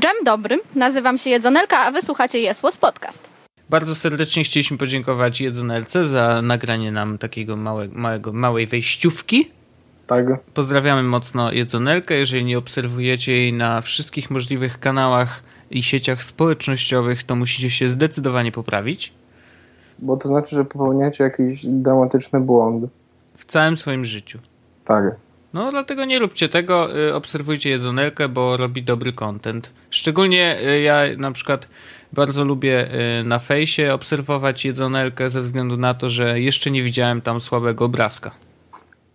Dżem dobry, nazywam się Jedzonelka, a wysłuchacie Jesłos Podcast. Bardzo serdecznie chcieliśmy podziękować Jedzonelce za nagranie nam takiego małe, małego, małej wejściówki. Tak. Pozdrawiamy mocno Jedzonelkę. Jeżeli nie obserwujecie jej na wszystkich możliwych kanałach i sieciach społecznościowych, to musicie się zdecydowanie poprawić. Bo to znaczy, że popełniacie jakiś dramatyczny błąd. W całym swoim życiu. Tak. No dlatego nie róbcie tego, y, obserwujcie Jedzonelkę, bo robi dobry content. Szczególnie y, ja na przykład bardzo lubię y, na fejsie obserwować Jedzonelkę ze względu na to, że jeszcze nie widziałem tam słabego obrazka.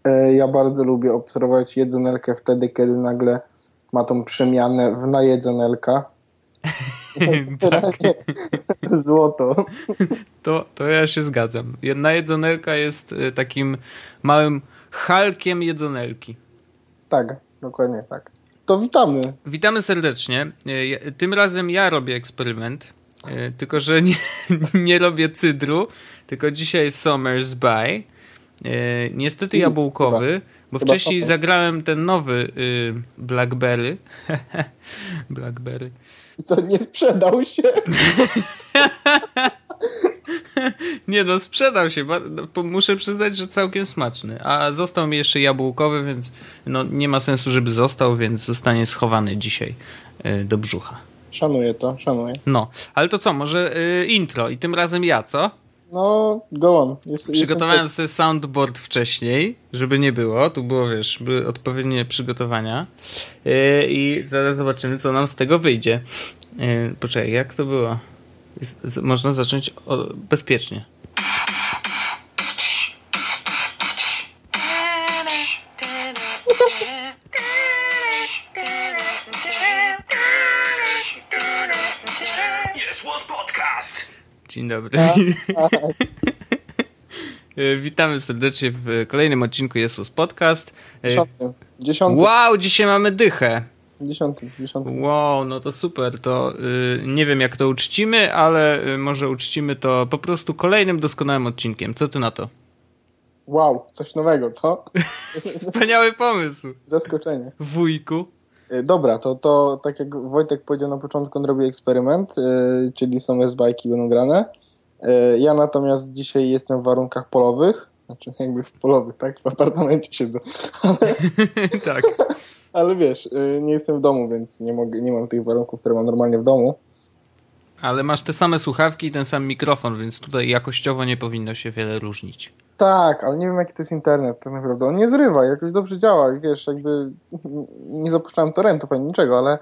E, Ja bardzo lubię obserwować jedzonelkę wtedy, kiedy nagle ma tą przemianę w najedzonelka. Generalnie Złoto. To, to ja się zgadzam. Jedna Jedzonelka jest takim małym halkiem Jedzonelki. Tak, dokładnie tak. To witamy. Witamy serdecznie. Ja- Tym razem ja robię eksperyment, y, tylko że nie, nie robię cydru, tylko dzisiaj Summer's By. Y, Niestety jabłkowy, bo chyba wcześniej zagrałem ten nowy y, Blackberry. Blackberry. I co, nie sprzedał się? Nie no, sprzedał się. no, Muszę przyznać, że całkiem smaczny. A został mi jeszcze jabłkowy, więc no, nie ma sensu, żeby został, więc zostanie schowany dzisiaj y, do brzucha. Szanuję to, szanuję. No, ale to co, może y, intro i tym razem ja, co? No, go on. Jest, Przygotowałem sobie soundboard wcześniej, żeby nie było. Tu było, wiesz, były odpowiednie przygotowania. Yy, I zaraz zobaczymy, co nam z tego wyjdzie. Poczekaj, jak to było? Jest, można zacząć o, bezpiecznie. Jest! Dzień dobry. Tak. Yy, Witamy serdecznie w kolejnym odcinku Jezus Podcast. Dziesiąty. Dziesiąty. Wow, dzisiaj mamy dychę. Dziesiąty. Dziesiąty. Wow, no to super. To y, nie wiem, jak to uczcimy, ale y, może uczcimy to po prostu kolejnym doskonałym odcinkiem. Co ty na to? Wow, coś nowego, co? Wspaniały pomysł. Zaskoczenie. Wujku. Y, Dobra, to, to tak jak Wojtek powiedział na początku, on robi eksperyment, czyli są z bajki będą grane. Ja natomiast dzisiaj jestem w warunkach polowych, znaczy jakby w polowych, tak? W apartamencie siedzę. tak. Ale wiesz, y, nie jestem w domu, więc nie, mogę, nie mam tych warunków, które mam normalnie w domu. Ale masz te same słuchawki i ten sam mikrofon, więc tutaj jakościowo nie powinno się wiele różnić. Tak, ale nie wiem jaki to jest internet tak naprawdę. On nie zrywa, jakoś dobrze działa i wiesz, jakby nie zapuszczałem torrentów ani niczego, ale,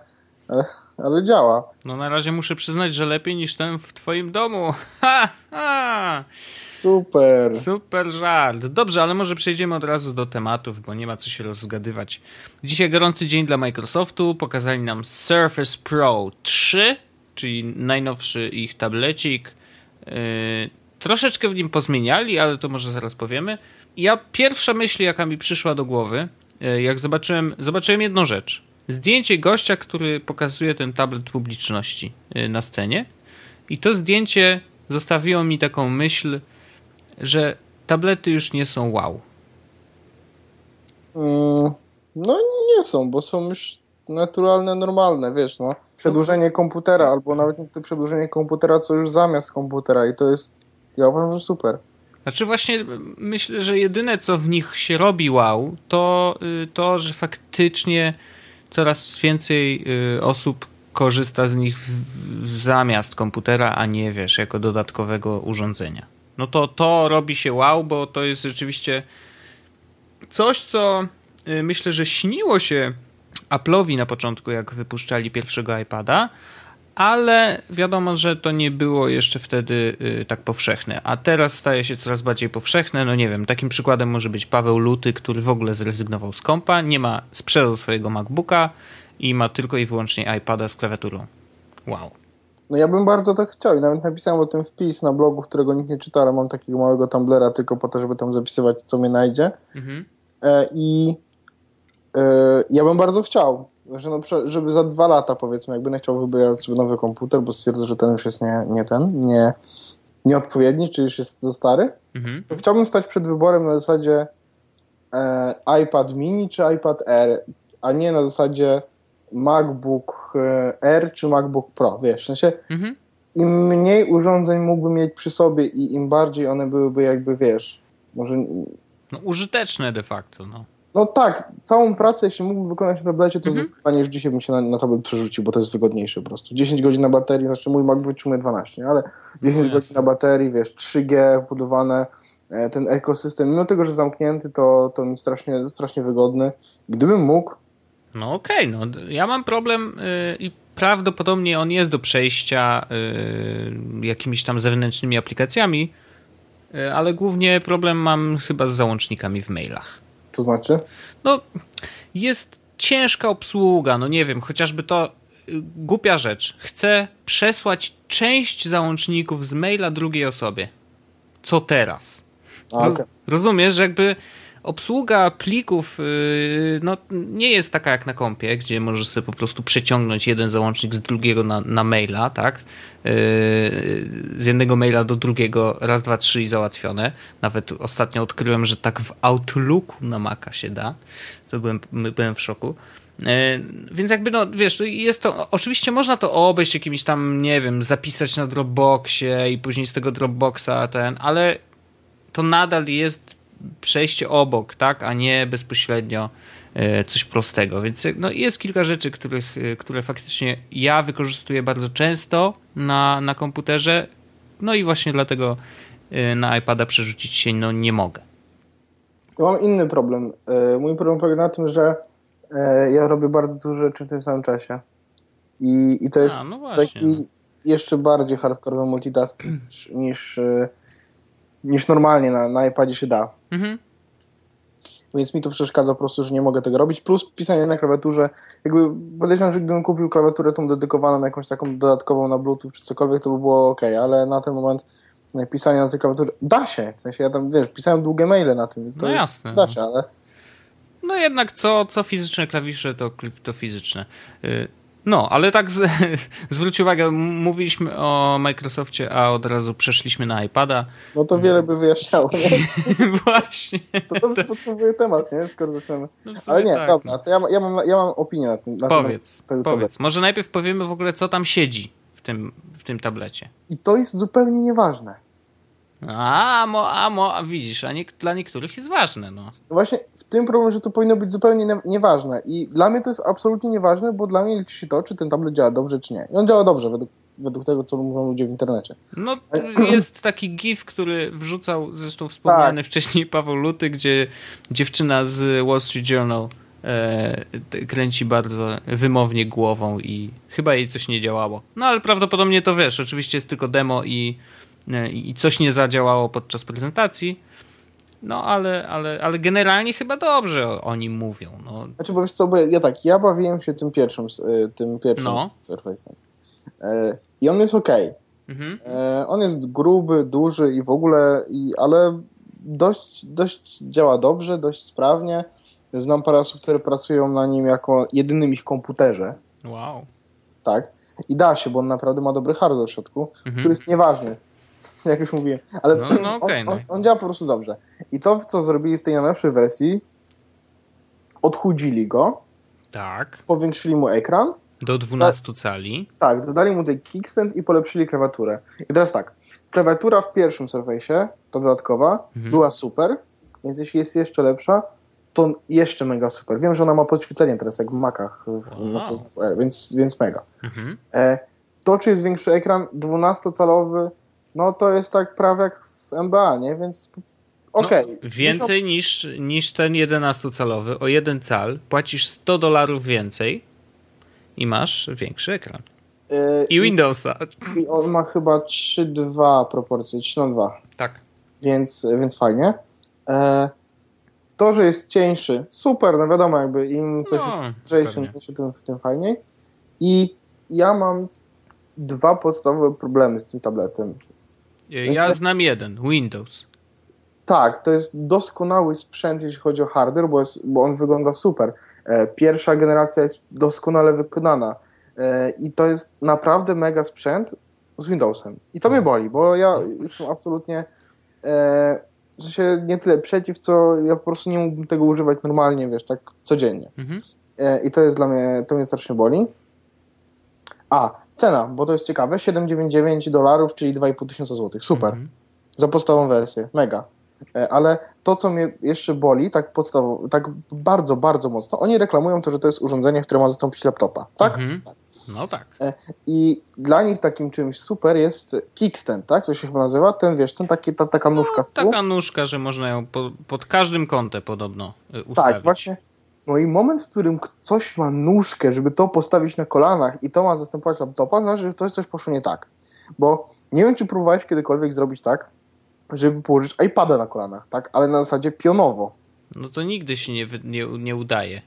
ale, ale działa. No na razie muszę przyznać, że lepiej niż ten w twoim domu. Ha, ha. Super. Super żart. Dobrze, ale może przejdziemy od razu do tematów, bo nie ma co się rozgadywać. Dzisiaj gorący dzień dla Microsoftu. Pokazali nam Surface Pro 3, czyli najnowszy ich tablecik. Yy, troszeczkę w nim pozmieniali, ale to może zaraz powiemy. Ja pierwsza myśl, jaka mi przyszła do głowy, yy, jak zobaczyłem, zobaczyłem jedną rzecz. Zdjęcie gościa, który pokazuje ten tablet publiczności yy, na scenie. I to zdjęcie zostawiło mi taką myśl, że tablety już nie są wow. Mm, No nie są, bo są już naturalne, normalne, wiesz, no. Przedłużenie komputera, albo nawet nie to przedłużenie komputera, co już zamiast komputera i to jest, ja uważam, że super. Znaczy właśnie myślę, że jedyne co w nich się robi wow, to y, to, że faktycznie coraz więcej y, osób korzysta z nich zamiast komputera, a nie wiesz, jako dodatkowego urządzenia. No to to robi się wow, bo to jest rzeczywiście coś, co y, myślę, że śniło się Apple'owi na początku, jak wypuszczali pierwszego iPada, ale wiadomo, że to nie było jeszcze wtedy y, tak powszechne, a teraz staje się coraz bardziej powszechne. No nie wiem, takim przykładem może być Paweł Luty, który w ogóle zrezygnował z kompa, nie ma, sprzedał swojego MacBooka i ma tylko i wyłącznie iPada z klawiaturą. Wow. No ja bym bardzo tak chciał i nawet napisałem o tym wpis na blogu, którego nikt nie czyta, ale mam takiego małego Tumblera tylko po to, żeby tam zapisywać, co mnie najdzie. Mhm. E, I e, ja bym bardzo chciał, że przykład, żeby za dwa lata powiedzmy, jakby nie chciał wybierać sobie nowy komputer, bo stwierdzę, że ten już jest nie, nie ten, nie, nieodpowiedni, czy już jest za stary, Mhm. to chciałbym stać przed wyborem na zasadzie e, iPad mini czy iPad Air, a nie na zasadzie MacBook e, Air czy MacBook Pro, wiesz, w sensie Mhm. im mniej urządzeń mógłbym mieć przy sobie i im bardziej one byłyby jakby, wiesz, może, No, użyteczne de facto, no. No tak, całą pracę jeśli mógłbym wykonać na tablecie, to Mhm. zdecydowanie już dzisiaj bym się na, na tablet przerzucił, bo to jest wygodniejsze po prostu. 10 godzin na baterii, znaczy mój Mac wytrzymuje 12, ale 10 No godzin na baterii, wiesz, 3G wbudowane, e, ten ekosystem, mimo tego, że zamknięty, to, to mi strasznie, strasznie wygodny. Gdybym mógł, No okej, no d- ja mam problem y, i prawdopodobnie on jest do przejścia y, jakimiś tam zewnętrznymi aplikacjami, y, ale głównie problem mam chyba z załącznikami w mailach. To znaczy, No, jest ciężka obsługa, no nie wiem, chociażby to y, głupia rzecz. Chcę przesłać część załączników z maila drugiej osobie. Co teraz? Roz, okej. rozumiesz, że jakby obsługa plików yy, no, nie jest taka jak na kompie, gdzie możesz sobie po prostu przeciągnąć jeden załącznik z drugiego na, na maila, tak? Yy, z jednego maila do drugiego, raz, dwa, trzy i załatwione. Nawet ostatnio odkryłem, że tak w Outlooku na Maca się da. To byłem, byłem w szoku. Yy, Więc jakby, no wiesz, jest to. Oczywiście można to obejść jakimiś tam, nie wiem, zapisać na Dropboxie i później z tego Dropboxa ten, ale to nadal jest przejście obok, tak, a nie bezpośrednio coś prostego. Więc no, jest kilka rzeczy, których, e, które faktycznie ja wykorzystuję bardzo często na, na komputerze. No i właśnie dlatego e, na iPada przerzucić się no, nie mogę. Ja mam inny problem. E, Mój problem polega na tym, że e, ja robię bardzo dużo rzeczy w tym samym czasie. I, i to jest A, no taki jeszcze bardziej hardkorowy multitasking niż, niż, e, niż normalnie na, na iPadzie się da. Mhm. Więc mi to przeszkadza po prostu, że nie mogę tego robić. Plus pisanie na klawiaturze. Jakby podejrzewam, że gdybym kupił klawiaturę tą dedykowaną, jakąś taką dodatkową na Bluetooth czy cokolwiek, to by było ok, ale na ten moment e, pisanie na tej klawiaturze da się. W sensie ja tam, wiesz, pisałem długie maile na tym. To No jest, jasne, Da się, ale No jednak co, co fizyczne klawisze, to, to fizyczne. No, ale tak z, zwróć uwagę, mówiliśmy o Microsoftie, a od razu przeszliśmy na iPada. no to wiele by wyjaśniało. Nie? Właśnie. To dobrze podsumowuje temat, nie? Skoro zaczynamy. No Ale nie, tak, dobra, no. to ja, ja, mam, ja mam opinię na tym. Na Powiedz, tym powiedz. Może najpierw powiemy w ogóle, co tam siedzi w tym, w tym tablecie. I to jest zupełnie nieważne. A, mo, a, mo, a widzisz, a nie, dla niektórych jest ważne, no. No właśnie w tym problem, że to powinno być zupełnie nie, nieważne. I dla mnie to jest absolutnie nieważne, bo dla mnie liczy się to, czy ten tablet działa dobrze, czy nie. I on działa dobrze, według, według tego, co mówią ludzie w internecie. No, jest taki gif, który wrzucał zresztą wspomniany wcześniej Paweł Luty, gdzie dziewczyna z Wall Street Journal e, kręci bardzo wymownie głową i chyba jej coś nie działało. No ale prawdopodobnie to wiesz, oczywiście jest tylko demo i, i coś nie zadziałało podczas prezentacji. No ale, ale, ale generalnie chyba dobrze o, nim mówią. No, Znaczy, bo wiesz co, bo ja, tak, ja bawiłem się tym pierwszym, y, tym pierwszym No. Surface'em. E, I on jest ok. mhm. E, on jest gruby, duży i w ogóle, i, ale dość, dość działa dobrze, dość sprawnie. Znam parę osób, które pracują na nim jako jedynym ich komputerze. Wow. Tak. I da się, bo on naprawdę ma dobry hardware w środku, Mhm. który jest nieważny. Jak już mówiłem. Ale No, no okej, on, no. on, on działa po prostu dobrze. I to, co zrobili w tej najnowszej wersji, odchudzili go, Tak. powiększyli mu ekran, Do 12 cali. tak, dodali mu tej kickstand i polepszyli klawiaturę. I teraz tak, klawiatura w pierwszym Surface'ie, ta dodatkowa, Mhm. była super, więc jeśli jest jeszcze lepsza, to jeszcze mega super. Wiem, że ona ma podświetlenie teraz, jak w Macach, w, Wow. no, R, więc, więc mega. Mhm. E, to, czy jest większy ekran 12-calowy, no to jest tak prawie jak w MBA, nie? Więc okej. No, więcej niż, niż ten 11-calowy. O 1 cal płacisz 100 dolarów więcej i masz większy ekran. E, I Windowsa. I on ma chyba 3-2 proporcje, 3 na 2, Tak. więc, więc fajnie. E, to, że jest cieńszy, super, no wiadomo, jakby im coś No, jest lżejsze, tym, tym fajniej. I ja mam dwa podstawowe problemy z tym tabletem. Ja znam jeden. Windows. Tak, to jest doskonały sprzęt, jeśli chodzi o hardware, bo, jest, bo on wygląda super. E, Pierwsza generacja jest doskonale wykonana e, i to jest naprawdę mega sprzęt z Windowsem. I to mnie boli, bo ja jestem absolutnie e, w sensie nie tyle przeciw, co ja po prostu nie mógłbym tego używać normalnie, wiesz, tak codziennie. Mhm. e, i to jest dla mnie, to mnie strasznie boli. A, cena, bo to jest ciekawe, 7,99 dolarów, czyli 2,5 tysiąca złotych. Super. Mhm. Za podstawową wersję, mega. E, Ale to, co mnie jeszcze boli, tak podstawowo, tak bardzo, bardzo mocno, oni reklamują to, że to jest urządzenie, które ma zastąpić laptopa, tak? Mhm. No tak. E, I dla nich takim czymś super jest kickstand, tak? To się chyba nazywa? Ten, wiesz, ten taki, ta, taka nóżka z tyłu. No, Taka nóżka, że można ją po, pod każdym kątem podobno y, ustawić. Tak, właśnie. No i moment, w którym coś ma nóżkę, żeby to postawić na kolanach i to ma zastępować laptopa, znaczy, że to coś poszło nie tak. Bo nie wiem, czy próbowałeś kiedykolwiek zrobić tak, żeby położyć iPada na kolanach, tak? Ale na zasadzie pionowo. No to nigdy się nie, nie, nie udaje.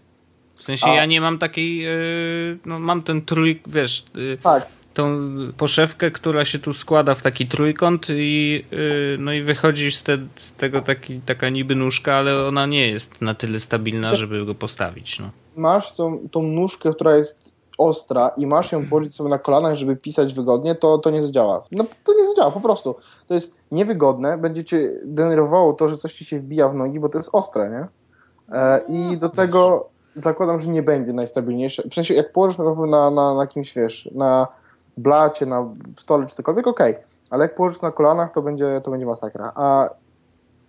W sensie A- ja nie mam takiej, yy, no mam ten trój, wiesz, yy, Tak, tą poszewkę, która się tu składa w taki trójkąt i yy, no i wychodzi z, te, z tego taki, taka niby nóżka, ale ona nie jest na tyle stabilna, żeby go postawić. No. masz tą, tą nóżkę, która jest ostra i masz ją położyć sobie na kolanach, żeby pisać wygodnie, to, to nie zadziała. No to nie zadziała, po prostu. To jest niewygodne, będzie cię denerwowało to, że coś ci się wbija w nogi, bo to jest ostre, nie? E, I do tego zakładam, że nie będzie najstabilniejsze. W sensie, jak położysz na na, na, na kimś, wiesz, na blacie, na stole czy cokolwiek, okej, ale jak położysz na kolanach, to będzie, to będzie masakra. A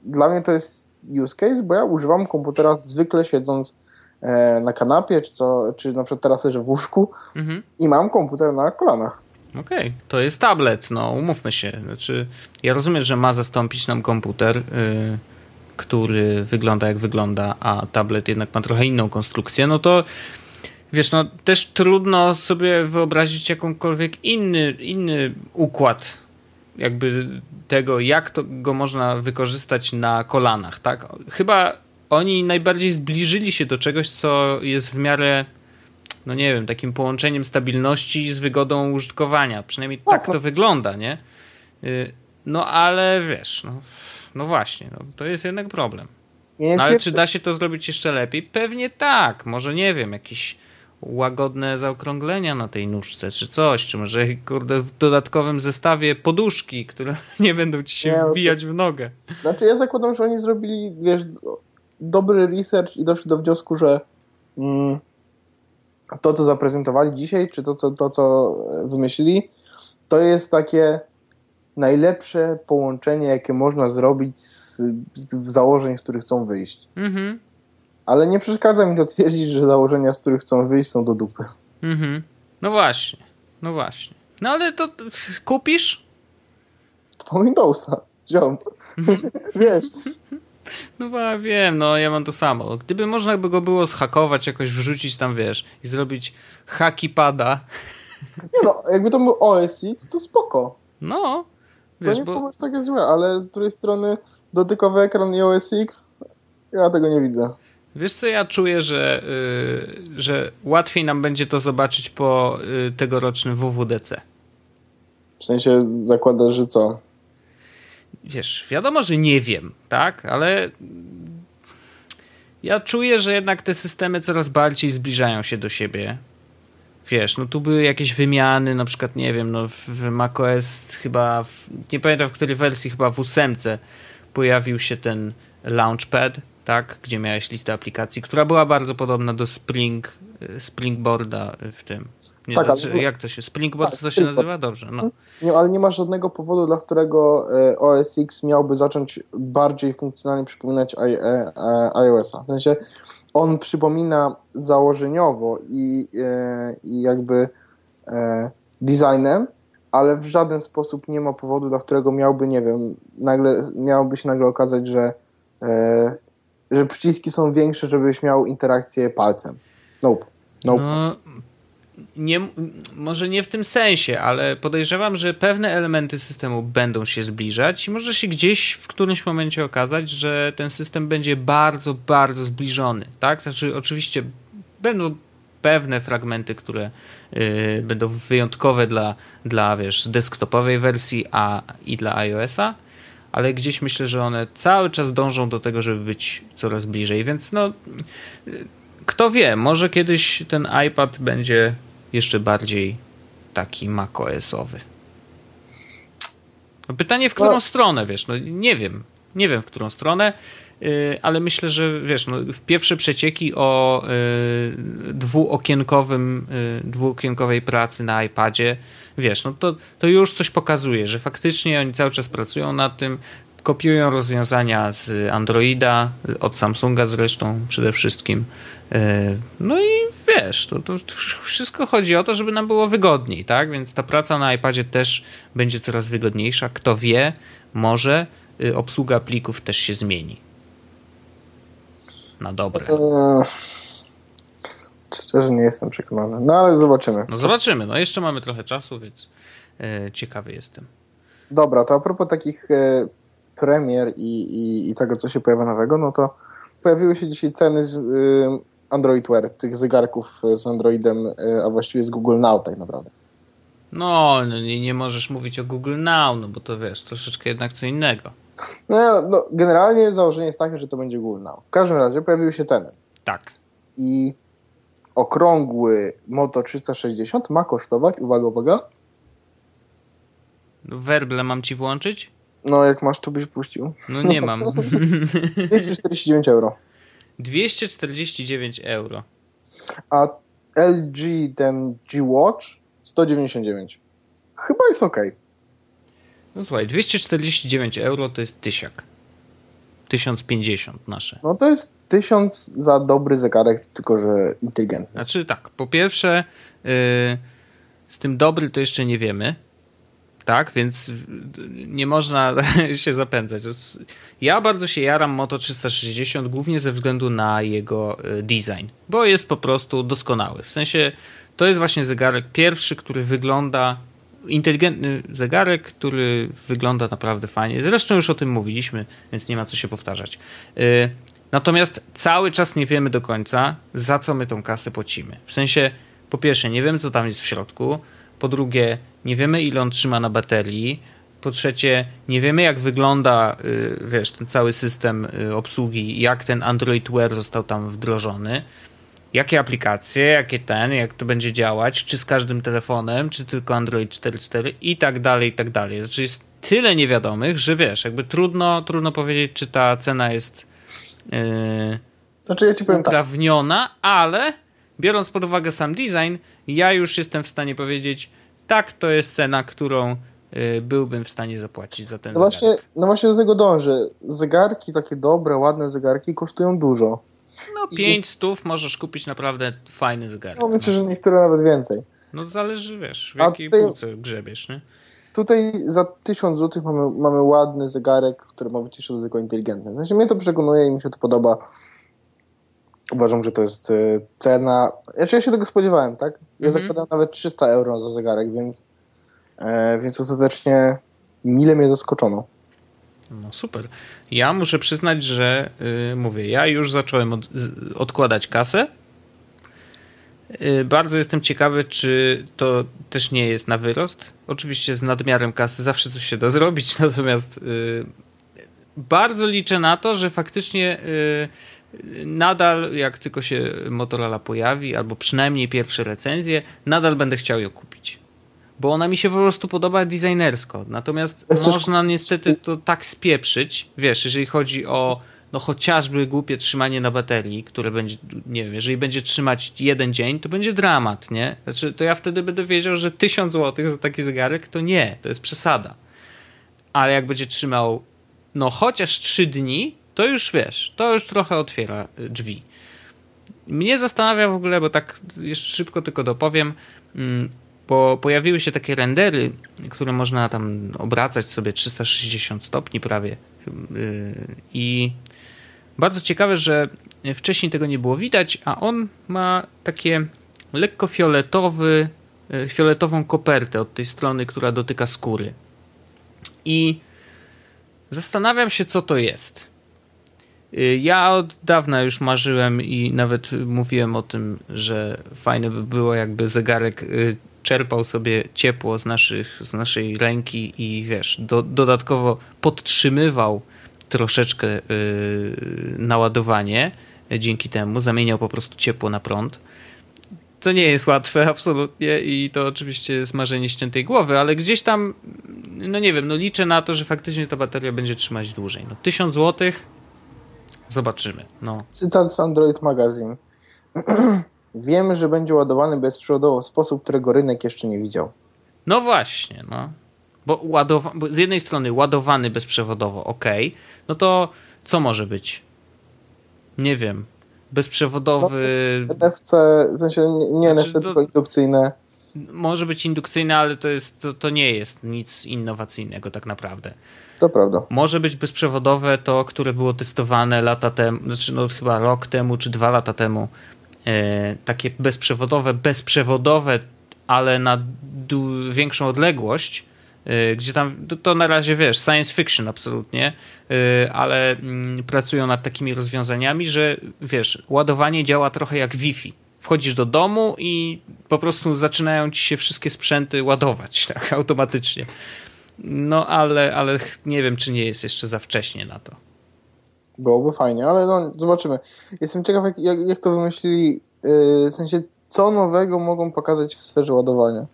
dla mnie to jest use case, bo ja używam komputera zwykle siedząc e, na kanapie, czy, co, czy na przykład teraz leżę w łóżku Mhm. i mam komputer na kolanach. Okej, to jest tablet, no umówmy się. Znaczy, ja rozumiem, że ma zastąpić nam komputer, yy, który wygląda jak wygląda, a tablet jednak ma trochę inną konstrukcję, no to wiesz, no też trudno sobie wyobrazić jakąkolwiek inny, inny układ jakby tego, jak to go można wykorzystać na kolanach, tak? Chyba oni najbardziej zbliżyli się do czegoś, co jest w miarę no nie wiem, takim połączeniem stabilności z wygodą użytkowania. Przynajmniej tak no. to wygląda, nie? Y, No ale wiesz, no, no właśnie, no, to jest jednak problem. No, ale czy da się to zrobić jeszcze lepiej? Pewnie tak. Może nie wiem, jakieś łagodne zaokrąglenia na tej nóżce, czy coś, czy może kurde, w dodatkowym zestawie poduszki, które nie będą ci się Nie, no wbijać w nogę. Znaczy ja zakładam, że oni zrobili, wiesz, do- dobry research i doszli do wniosku, że mm, to, co zaprezentowali dzisiaj, czy to, co, to, co e, wymyślili, to jest takie najlepsze połączenie, jakie można zrobić z, z założeń, z których chcą wyjść. Mhm, Ale nie przeszkadza mi to twierdzić, że założenia, z których chcą wyjść, są do dupy. mhm. No właśnie, no właśnie. No ale to to kupisz? Po Windowsa, ziom. Wiesz, No wa- wiem, no ja mam to samo. Gdyby można by go było zhakować, jakoś wrzucić tam, wiesz, i zrobić haki pada, nie no, jakby to był OS X, to spoko. no, To wiesz, nie bo było takie złe, ale z drugiej strony dotykowy ekran i OS X, ja tego nie widzę. Wiesz co, ja czuję, że, y, że łatwiej nam będzie to zobaczyć po y, tegorocznym WWDC. W sensie zakładasz, że co? Wiesz, wiadomo, że nie wiem, tak, ale ja czuję, że jednak te systemy coraz bardziej zbliżają się do siebie. Wiesz, no tu były jakieś wymiany, na przykład, nie wiem, no w, w macOS chyba, w, nie pamiętam w której wersji, chyba w ósemce pojawił się ten Launchpad, tak, gdzie miałeś listę aplikacji, która była bardzo podobna do Spring, y, Springboarda w tym. Nie, Tak, ale- znaczy, jak to się, Springboard Tak, to się Springboard. nazywa? Dobrze, no. Nie, ale nie ma żadnego powodu, dla którego e, OS X miałby zacząć bardziej funkcjonalnie przypominać e, e, iOS-a. W sensie on przypomina założeniowo i, i jakby designem, ale w żaden sposób nie ma powodu, dla którego miałby, nie wiem, nagle miałoby się nagle okazać, że, że przyciski są większe, żebyś miał interakcję palcem. Nope. Nope. No, nie, może nie w tym sensie, ale podejrzewam, że pewne elementy systemu będą się zbliżać i może się gdzieś w którymś momencie okazać, że ten system będzie bardzo, bardzo zbliżony. Tak? Znaczy, oczywiście będą pewne fragmenty, które y, będą wyjątkowe dla, dla wiesz, desktopowej wersji a, i dla iOS-a, ale gdzieś myślę, że one cały czas dążą do tego, żeby być coraz bliżej, więc no kto wie, może kiedyś ten iPad będzie jeszcze bardziej taki macOS-owy. No pytanie, w którą No. stronę, wiesz, no nie wiem. Nie wiem, w którą stronę. y, ale myślę, że wiesz, no, pierwsze przecieki o y, dwuokienkowym, y, dwuokienkowej pracy na iPadzie, wiesz, no to, to już coś pokazuje, że faktycznie oni cały czas pracują nad tym, kopiują rozwiązania z Androida, od Samsunga zresztą przede wszystkim. No i wiesz, to, to wszystko chodzi o to, żeby nam było wygodniej, tak? Więc ta praca na iPadzie też będzie coraz wygodniejsza. Kto wie, może obsługa plików też się zmieni na dobre? Szczerze nie jestem przekonany, no ale zobaczymy. No zobaczymy, no jeszcze mamy trochę czasu, więc e, ciekawy jestem. Dobra, to a propos takich e, premier i, i, i, tego, co się pojawia nowego, no to pojawiły się dzisiaj ceny z e, Android Wear, tych zegarków z Androidem, e, a właściwie z Google Now tak naprawdę. No, no nie, nie możesz mówić o Google Now, no bo to wiesz, troszeczkę jednak co innego. No, no, generalnie założenie jest takie, że to będzie Google Now. W każdym razie pojawiły się ceny. Tak. I okrągły Moto 360 ma kosztować, uwaga, uwaga. Werble mam ci włączyć? No, jak masz, to byś puścił. No nie mam. 249 euro. 249 euro. A LG ten G-Watch 199. Chyba jest ok. No słuchaj, 249 euro to jest tysiak. 1050 nasze. No to jest 1000 za dobry zegarek, tylko że inteligentny. Znaczy tak, po pierwsze yy, z tym dobry to jeszcze nie wiemy. Tak, więc nie można się zapędzać. Ja bardzo się jaram Moto 360 głównie ze względu na jego y, design, bo jest po prostu doskonały. W sensie to jest właśnie zegarek pierwszy, który wygląda inteligentny zegarek, który wygląda naprawdę fajnie. Zresztą już o tym mówiliśmy, więc nie ma co się powtarzać. Y, natomiast cały czas nie wiemy do końca, za co my tą kasę płacimy. W sensie, po pierwsze, nie wiemy, co tam jest w środku. Po drugie, nie wiemy, ile on trzyma na baterii. Po trzecie, nie wiemy, jak wygląda y, wiesz, ten cały system y, obsługi, jak ten Android Wear został tam wdrożony jakie aplikacje, jakie ten, jak to będzie działać, czy z każdym telefonem, czy tylko Android 4.4 i tak dalej, i tak dalej. Znaczy jest tyle niewiadomych, że wiesz, jakby trudno, trudno powiedzieć, czy ta cena jest yy, znaczy ja ci powiem tak. uprawniona, tak. ale biorąc pod uwagę sam design, ja już jestem w stanie powiedzieć, tak, to jest cena, którą yy, byłbym w stanie zapłacić za ten no zegarek. Właśnie, no właśnie do tego dążę. Zegarki, takie dobre, ładne zegarki kosztują dużo. No 5 stów możesz kupić naprawdę fajny zegarek. No myślę, że niektóre nawet więcej. No zależy, wiesz, w jakiej tutaj, półce grzebiesz, nie? Tutaj za 1000 zł mamy, mamy ładny zegarek, który ma być jeszcze tylko inteligentny. W sensie mnie to przekonuje i mi się to podoba. Uważam, że to jest e, cena. Znaczy ja się tego spodziewałem, tak? Ja mhm. zakładam nawet 300 euro za zegarek, więc, e, więc ostatecznie mile mnie zaskoczono. No super. Ja muszę przyznać, że yy, mówię, ja już zacząłem od, odkładać kasę. Yy, bardzo jestem ciekawy, czy to też nie jest na wyrost. Oczywiście z nadmiarem kasy zawsze coś się da zrobić, natomiast yy, bardzo liczę na to, że faktycznie y, nadal, jak tylko się Motorola pojawi, albo przynajmniej pierwsze recenzje, nadal będę chciał ją kupić bo ona mi się po prostu podoba designersko. Natomiast można niestety to tak spieprzyć, wiesz, jeżeli chodzi o no chociażby głupie trzymanie na baterii, które będzie, nie wiem, jeżeli będzie trzymać jeden dzień, to będzie dramat, nie? Znaczy, to ja wtedy będę wiedział, że 1000 zł za taki zegarek to nie, to jest przesada. Ale jak będzie trzymał, no chociaż 3 dni, to już wiesz, to już trochę otwiera y, drzwi. Mnie zastanawia w ogóle, bo tak jeszcze szybko tylko dopowiem, mm, bo pojawiły się takie rendery, które można tam obracać sobie 360 stopni prawie. Yy, I bardzo ciekawe, że wcześniej tego nie było widać, a on ma takie lekko fioletowy, yy, fioletową kopertę od tej strony, która dotyka skóry. I zastanawiam się, co to jest. Yy, ja od dawna już marzyłem i nawet mówiłem o tym, że fajne by było, jakby zegarek czerpał sobie ciepło z, naszych, z naszej ręki i wiesz, do, dodatkowo podtrzymywał troszeczkę yy, naładowanie dzięki temu, zamieniał po prostu ciepło na prąd. To nie jest łatwe, absolutnie, i to oczywiście jest marzenie ściętej głowy, ale gdzieś tam, no nie wiem, no liczę na to, że faktycznie ta bateria będzie trzymać dłużej. No 1000 zł Zobaczymy. No. Cytat z Android Magazine. Wiemy, że będzie ładowany bezprzewodowo w sposób, którego rynek jeszcze nie widział. No właśnie, no. Bo, ładowa- bo z jednej strony ładowany bezprzewodowo, ok. No to co może być? Nie wiem. Bezprzewodowy. NFC, w sensie nie, Znaczy, NFC, to- tylko indukcyjne. Może być indukcyjny, ale to, jest, to, to nie jest nic innowacyjnego tak naprawdę. To prawda. Może być bezprzewodowe to, które było testowane lata temu, znaczy no chyba rok temu czy dwa lata temu. E, takie bezprzewodowe, bezprzewodowe, ale na większą odległość, e, gdzie tam to, to na razie wiesz, science fiction absolutnie, e, ale mm, pracują nad takimi rozwiązaniami, że wiesz, ładowanie działa trochę jak Wi-Fi. Wchodzisz do domu i po prostu zaczynają ci się wszystkie sprzęty ładować tak automatycznie. No ale, ale nie wiem, czy nie jest jeszcze za wcześnie na to. Byłoby fajnie, ale no, zobaczymy. Jestem ciekaw, jak, jak, jak to wymyślili. Yy, w sensie, co nowego mogą pokazać w sferze ładowania.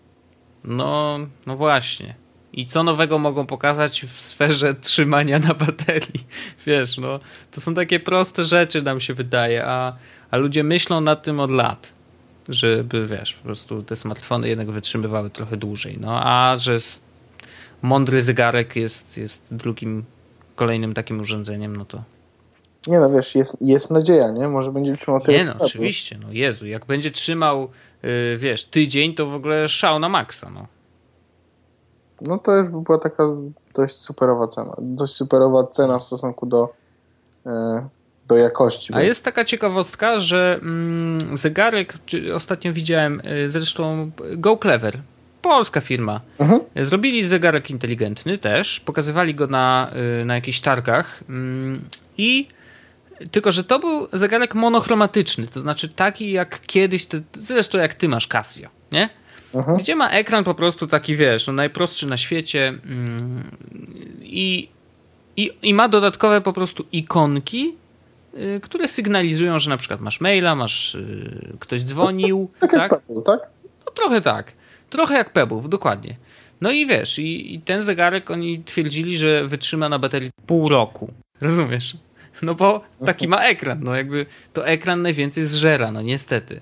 No, no właśnie. I co nowego mogą pokazać w sferze trzymania na baterii? Wiesz, no, to są takie proste rzeczy, nam się wydaje, a, a ludzie myślą nad tym od lat, żeby, wiesz, po prostu te smartfony jednak wytrzymywały trochę dłużej. No, a że mądry zegarek jest, jest drugim, kolejnym takim urządzeniem, no to Nie no, wiesz, jest, jest nadzieja, nie? Może będzie trzymał tyle Nie no, oczywiście, no Jezu, jak będzie trzymał, yy, wiesz, tydzień, to w ogóle szał na maksa, no. No to już by była taka dość superowa cena. Dość superowa cena w stosunku do, e, do jakości. A jest taka ciekawostka, że mm, zegarek, czy ostatnio widziałem, y, zresztą Go Clever, polska firma, Mhm. zrobili zegarek inteligentny też, pokazywali go na, y, na jakichś targach mm, i tylko, że to był zegarek monochromatyczny, to znaczy taki jak kiedyś, te, zresztą jak ty masz Casio, nie? Mhm. Gdzie ma ekran po prostu taki, wiesz, no najprostszy na świecie mm, i, i, i ma dodatkowe po prostu ikonki, y, które sygnalizują, że na przykład masz maila, masz y, ktoś dzwonił, Tak jak tak? Pebble, tak? No trochę tak. Trochę jak Pebów, dokładnie. No i wiesz, i, i ten zegarek oni twierdzili, że wytrzyma na baterii pół roku. Rozumiesz? No bo taki ma ekran, no jakby to ekran najwięcej zżera, no niestety.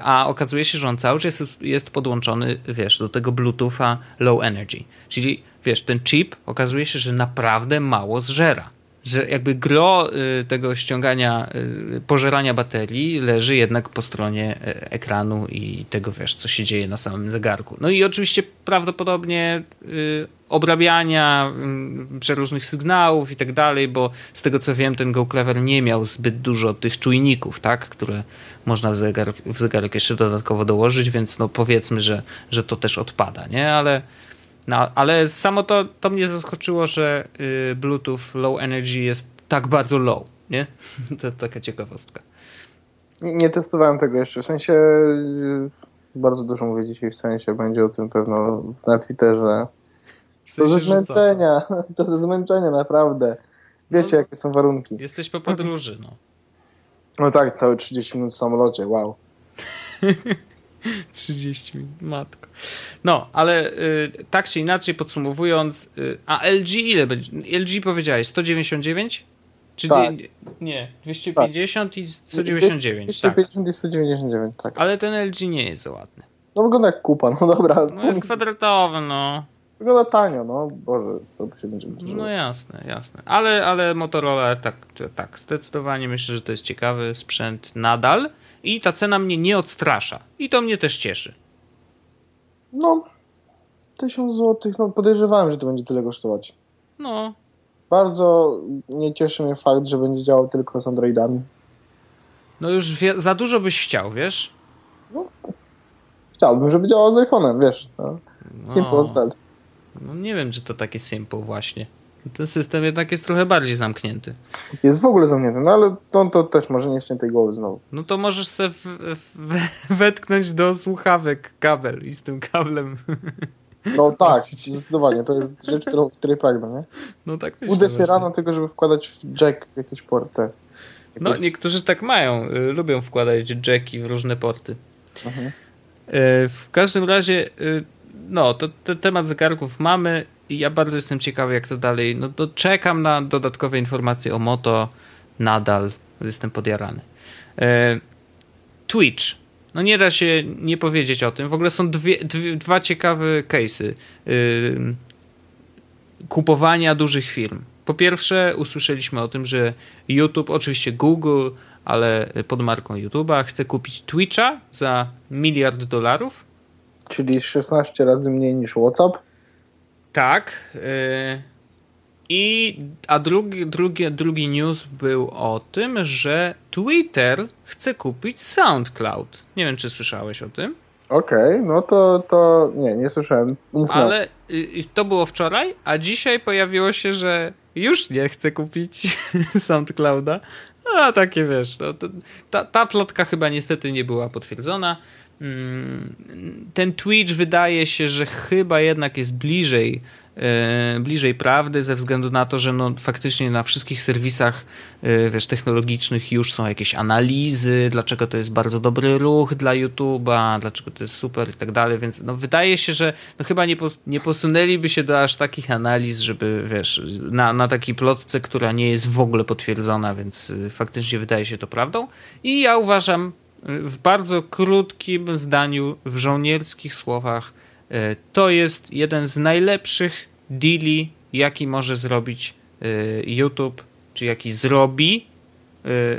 A okazuje się, że on cały czas jest, podłączony, wiesz, do tego Bluetootha low energy. Czyli, wiesz, ten chip okazuje się, że naprawdę mało zżera. Że jakby gro y, tego ściągania, y, pożerania baterii leży jednak po stronie y, ekranu i tego, wiesz, co się dzieje na samym zegarku. No i oczywiście prawdopodobnie y, obrabiania y, przeróżnych sygnałów i tak dalej, bo z tego co wiem, ten Go Clever nie miał zbyt dużo tych czujników, tak, które można w, zegar, w zegarek jeszcze dodatkowo dołożyć, więc no powiedzmy, że, że to też odpada, nie? Ale, no, ale samo to, to mnie zaskoczyło, że y, Bluetooth Low Energy jest tak bardzo low, nie? To taka ciekawostka. Nie testowałem tego jeszcze. W sensie y, bardzo dużo mówię dzisiaj w sensie. Będzie o tym pewno w- na Twitterze. To ze zmęczenia. To ze zmęczenia, naprawdę. Wiecie, No. jakie są warunki. Jesteś po podróży, no. No tak, całe 30 minut w samolocie, wow. 30 minut, matko. No, ale y, tak czy inaczej podsumowując, y, a LG ile będzie? LG powiedziałeś 199? Czy Tak. nie, nie, 250 i 199, tak. 250 i 199, tak. Ale ten LG nie jest za ładny. No wygląda jak kupa, no dobra. No jest kwadratowy, no. Wygląda tanio, no. Boże, co tu się będzie wydarzyło. No jasne, jasne. Ale, ale Motorola tak, tak, zdecydowanie myślę, że to jest ciekawy sprzęt nadal i ta cena mnie nie odstrasza. I to mnie też cieszy. No, 1000 zł, no podejrzewałem, że to będzie tyle kosztować. No, Bardzo nie cieszy mnie fakt, że będzie działał tylko z Androidami. no już wie, za dużo byś chciał, wiesz? Chciałbym, żeby działał z iPhone'em, wiesz. No. Simple No. as that. No nie wiem, czy to takie simple właśnie. Ten system jednak jest trochę bardziej zamknięty. Jest w ogóle zamknięty, no ale to, to też może nie ściętej głowy znowu. No to możesz sobie w, w, wetknąć do słuchawek kabel i z tym kablem. No tak, zdecydowanie, to jest rzecz, którą, której pragnę, nie? No tak myślę Budzę się rano tego, żeby wkładać w jack jakieś porty. No niektórzy tak mają. y, Lubią wkładać jacki w różne porty. Mhm. Y, W każdym razie, y, no, to, to temat zegarków mamy ja bardzo jestem ciekawy, jak to dalej. No to czekam na dodatkowe informacje o Moto. nadal jestem podjarany. E, Twitch. No nie da się nie powiedzieć o tym. W ogóle są dwie, dwie, dwa ciekawe case'y yy, kupowania dużych firm. Po pierwsze, usłyszeliśmy o tym, że YouTube, oczywiście Google, ale pod marką YouTube'a, chce kupić Twitcha za miliard dolarów. Czyli 16 razy mniej niż WhatsApp. Tak. Yy, i, a drugi, drugi, drugi news był o tym, że Twitter chce kupić SoundCloud. Nie wiem, czy słyszałeś o tym. Okej, okay, no to, to nie, nie słyszałem. Umknął. Ale y, to było wczoraj, a dzisiaj pojawiło się, że już nie chce kupić SoundClouda. A takie wiesz, no, to, ta, ta plotka chyba niestety nie była potwierdzona. Mm, ten Twitch wydaje się, że chyba jednak jest bliżej E, bliżej prawdy ze względu na to, że no, faktycznie na wszystkich serwisach e, wiesz, technologicznych już są jakieś analizy, dlaczego to jest bardzo dobry ruch dla YouTube'a, dlaczego to jest super i tak dalej, więc no, wydaje się, że no, chyba nie, pos nie posunęliby się do aż takich analiz, żeby wiesz, na, na takiej plotce, która nie jest w ogóle potwierdzona, więc e, faktycznie wydaje się to prawdą. I ja uważam w bardzo krótkim zdaniu, w żołnierskich słowach, to jest jeden z najlepszych deali, jaki może zrobić y, YouTube, czy jaki zrobi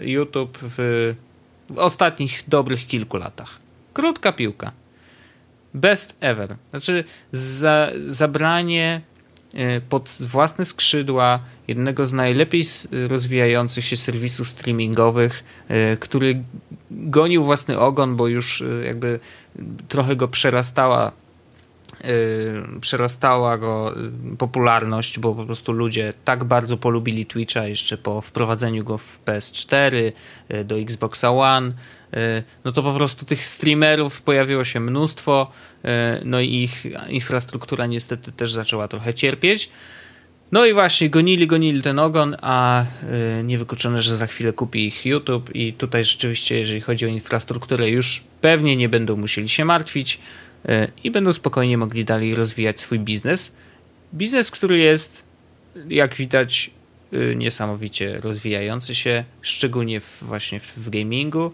y, YouTube w ostatnich dobrych kilku latach. Krótka piłka. Best ever. Znaczy za, zabranie pod własne skrzydła jednego z najlepiej rozwijających się serwisów streamingowych, który gonił własny ogon, bo już jakby trochę go przerastała przerastała go popularność, bo po prostu ludzie tak bardzo polubili Twitcha jeszcze po wprowadzeniu go w PS4, y, do Xboxa One. No to po prostu tych streamerów pojawiło się mnóstwo, no i ich infrastruktura niestety też zaczęła trochę cierpieć. No i właśnie, gonili, gonili ten ogon, a niewykluczone, że za chwilę kupi ich YouTube i tutaj rzeczywiście, jeżeli chodzi o infrastrukturę, już pewnie nie będą musieli się martwić. E, i będą spokojnie mogli dalej rozwijać swój biznes. Biznes, który jest, jak widać, e, niesamowicie rozwijający się, szczególnie właśnie w gamingu.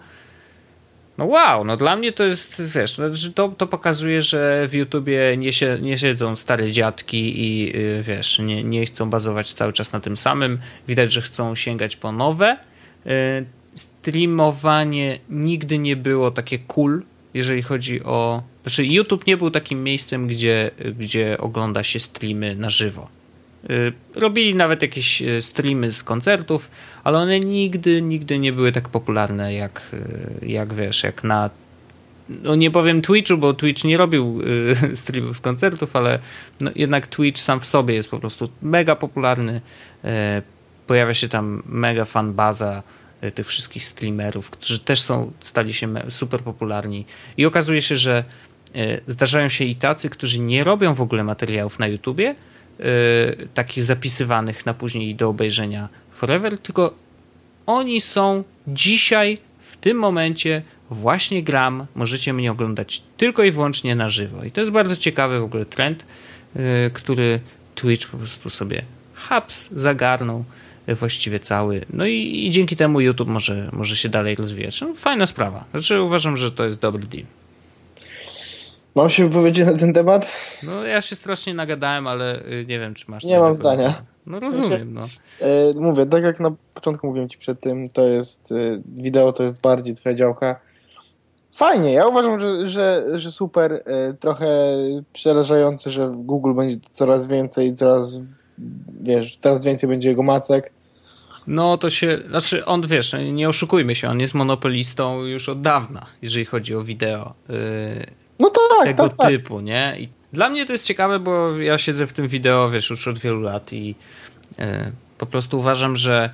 No wow, no dla mnie to jest, wiesz, no, to, to pokazuje, że w YouTubie nie, się, nie siedzą stare dziadki i e, wiesz, nie, nie chcą bazować cały czas na tym samym. Widać, że chcą sięgać po nowe. Streamowanie nigdy nie było takie cool, jeżeli chodzi o znaczy, YouTube nie był takim miejscem, gdzie, gdzie ogląda się streamy na żywo. Y, robili nawet jakieś y, streamy z koncertów, ale one nigdy, nigdy nie były tak popularne jak, y, jak wiesz, jak na no nie powiem Twitchu, bo Twitch nie robił streamów z koncertów, ale no jednak Twitch sam w sobie jest po prostu mega popularny. Pojawia się tam mega fan baza tych wszystkich streamerów, którzy też są, stali się super popularni. I okazuje się, że E, zdarzają się i tacy, którzy nie robią w ogóle materiałów na YouTubie, e, takich zapisywanych na później do obejrzenia forever, tylko oni są dzisiaj, w tym momencie, właśnie gram, możecie mnie oglądać tylko i wyłącznie na żywo. I to jest bardzo ciekawy w ogóle trend, e, który Twitch po prostu sobie haps zagarnął właściwie cały. No i, i dzięki temu YouTube może, może się dalej rozwijać. No, fajna sprawa. Znaczy uważam, że to jest dobry deal. Mam się wypowiedzieć na ten temat? No ja się strasznie nagadałem, ale y, nie wiem, czy masz... Nie mam zdania. No rozumiem, no. E, mówię, tak jak na początku mówiłem ci przed tym, to jest y, wideo, to jest bardziej twoja działka. Fajnie, ja uważam, że, że, że super, y, trochę przerażające, że Google będzie coraz więcej, coraz wiesz, coraz więcej będzie jego macek. No to się, znaczy on wiesz, nie oszukujmy się, on jest monopolistą już od dawna, jeżeli chodzi o wideo. No tak, tego tak, tak. typu, nie? I dla mnie to jest ciekawe, bo ja siedzę w tym wideo, wiesz, już od wielu lat i e, po prostu uważam, że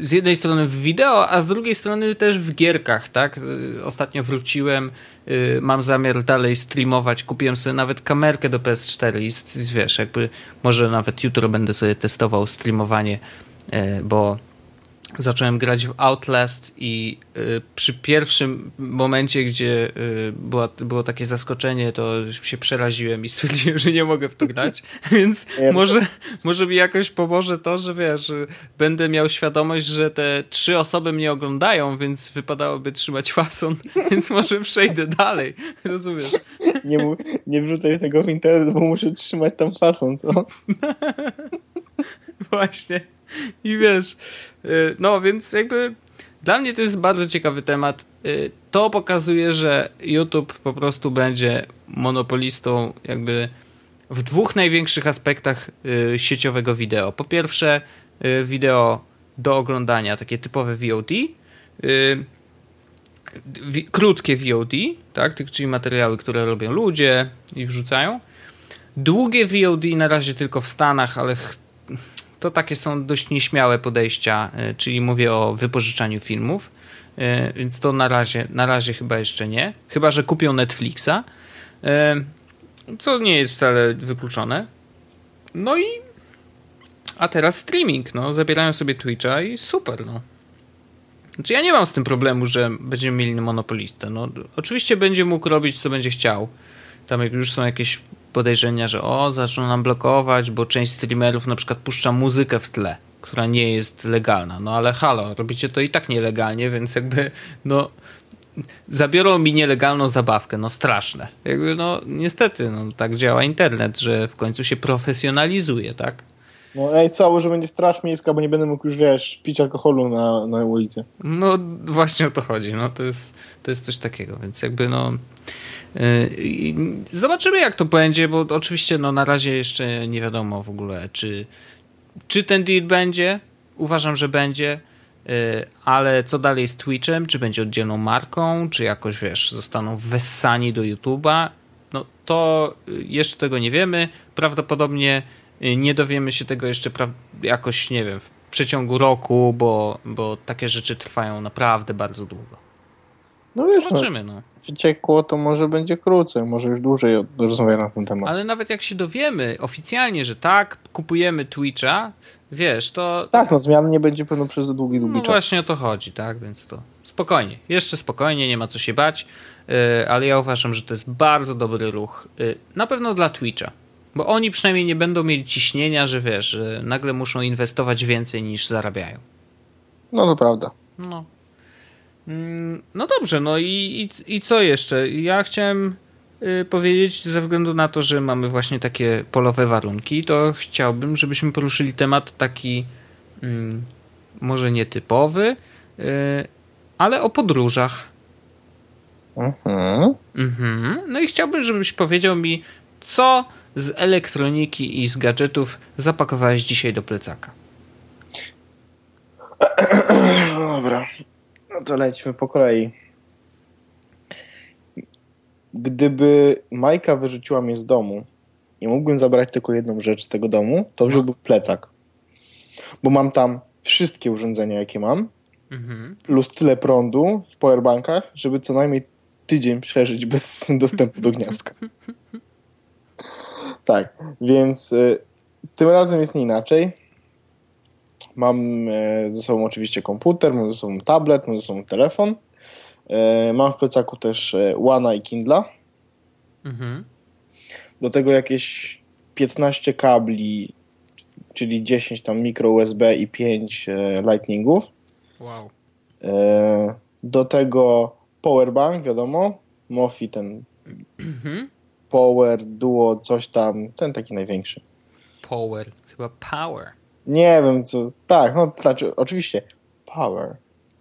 z jednej strony w wideo, a z drugiej strony też w gierkach, tak? E, ostatnio wróciłem, e, mam zamiar dalej streamować, kupiłem sobie nawet kamerkę do PS4 i wiesz, jakby może nawet jutro będę sobie testował streamowanie, bo zacząłem grać w Outlast i y, przy pierwszym momencie, gdzie y, była, było takie zaskoczenie, to się przeraziłem i stwierdziłem, że nie mogę w to grać, więc może, może mi jakoś pomoże to, że wiesz, będę miał świadomość, że te trzy osoby mnie oglądają, więc wypadałoby trzymać fason, więc może przejdę dalej, rozumiesz? Nie, nie wrzucaj tego w internet, bo muszę trzymać tam fason, co? Właśnie. I wiesz, y, no więc jakby dla mnie to jest bardzo ciekawy temat. Y, to pokazuje, że YouTube po prostu będzie monopolistą jakby w dwóch największych aspektach y, sieciowego wideo. Po pierwsze, wideo do oglądania, takie typowe VOD, krótkie VOD, tak, czyli materiały, które robią ludzie i wrzucają. Długie VOD na razie tylko w Stanach, ale to takie są dość nieśmiałe podejścia, e, czyli mówię o wypożyczaniu filmów, e, więc to na razie, na razie chyba jeszcze nie. Chyba, że kupią Netflixa, e, co nie jest wcale wykluczone. No i a teraz streaming, no, zabierają sobie Twitcha i super, no. Znaczy ja nie mam z tym problemu, że będziemy mieli monopolistę. No, oczywiście będzie mógł robić, co będzie chciał. Tam już są jakieś podejrzenia, że o, zaczną nam blokować, bo część streamerów na przykład puszcza muzykę w tle, która nie jest legalna. No ale halo, robicie to i tak nielegalnie, więc jakby no zabiorą mi nielegalną zabawkę, no straszne. Jakby no niestety, no tak działa internet, że w końcu się profesjonalizuje, tak? No ej, słabo, że będzie straż miejska, bo nie będę mógł już, wiesz, pić alkoholu na, na ulicy. No właśnie o to chodzi, no to jest, to jest coś takiego, więc jakby no zobaczymy, jak to będzie, bo oczywiście no, na razie jeszcze nie wiadomo w ogóle, czy, czy ten deal będzie. Uważam, że będzie, y, ale co dalej z Twitchem? Czy będzie oddzielną marką, czy jakoś wiesz, zostaną wessani do YouTube'a? No to jeszcze tego nie wiemy. Prawdopodobnie nie dowiemy się tego jeszcze jakoś, nie wiem, w przeciągu roku, bo, bo takie rzeczy trwają naprawdę bardzo długo. No wiesz, no, Zobaczymy, no. Wyciekło, to może będzie krócej, może już dłużej rozmawiać na ten temat. Ale nawet jak się dowiemy oficjalnie, że tak, kupujemy Twitcha, wiesz, to... Tak, no zmian nie będzie pewno przez długi, długi no czas. No właśnie o to chodzi, tak, więc to spokojnie, jeszcze spokojnie, nie ma co się bać, yy, ale ja uważam, że to jest bardzo dobry ruch, yy, na pewno dla Twitcha. Bo oni przynajmniej nie będą mieli ciśnienia, że wiesz, że nagle muszą inwestować więcej niż zarabiają. No to prawda. No, no dobrze, no i, i, i co jeszcze? Ja chciałem y, powiedzieć, ze względu na to, że mamy właśnie takie polowe warunki, to chciałbym, żebyśmy poruszyli temat taki mm, może nietypowy, y, ale o podróżach. Mhm. Mhm. No i chciałbym, żebyś powiedział mi, co z elektroniki i z gadżetów zapakowałeś dzisiaj do plecaka. Dobra. No to lećmy po kolei. Gdyby Majka wyrzuciła mnie z domu i mógłbym zabrać tylko jedną rzecz z tego domu, to wziąłbym plecak. Bo mam tam wszystkie urządzenia, jakie mam, mhm. plus tyle prądu w powerbankach, żeby co najmniej tydzień przeżyć bez dostępu do gniazdka. tak, więc y, tym razem jest nie inaczej. Mam e, ze sobą oczywiście komputer, mam ze sobą tablet, mam ze sobą telefon. E, mam w plecaku też e, Wana i Kindla. Mhm. Do tego jakieś 15 kabli, czyli 10 tam mikro USB i 5 lightningów. Wow. Do tego powerbank, wiadomo. Mofi ten mhm. Power Duo, coś tam, ten taki największy. Power, chyba Power. Nie wiem co. Tak, no znaczy, oczywiście. Power.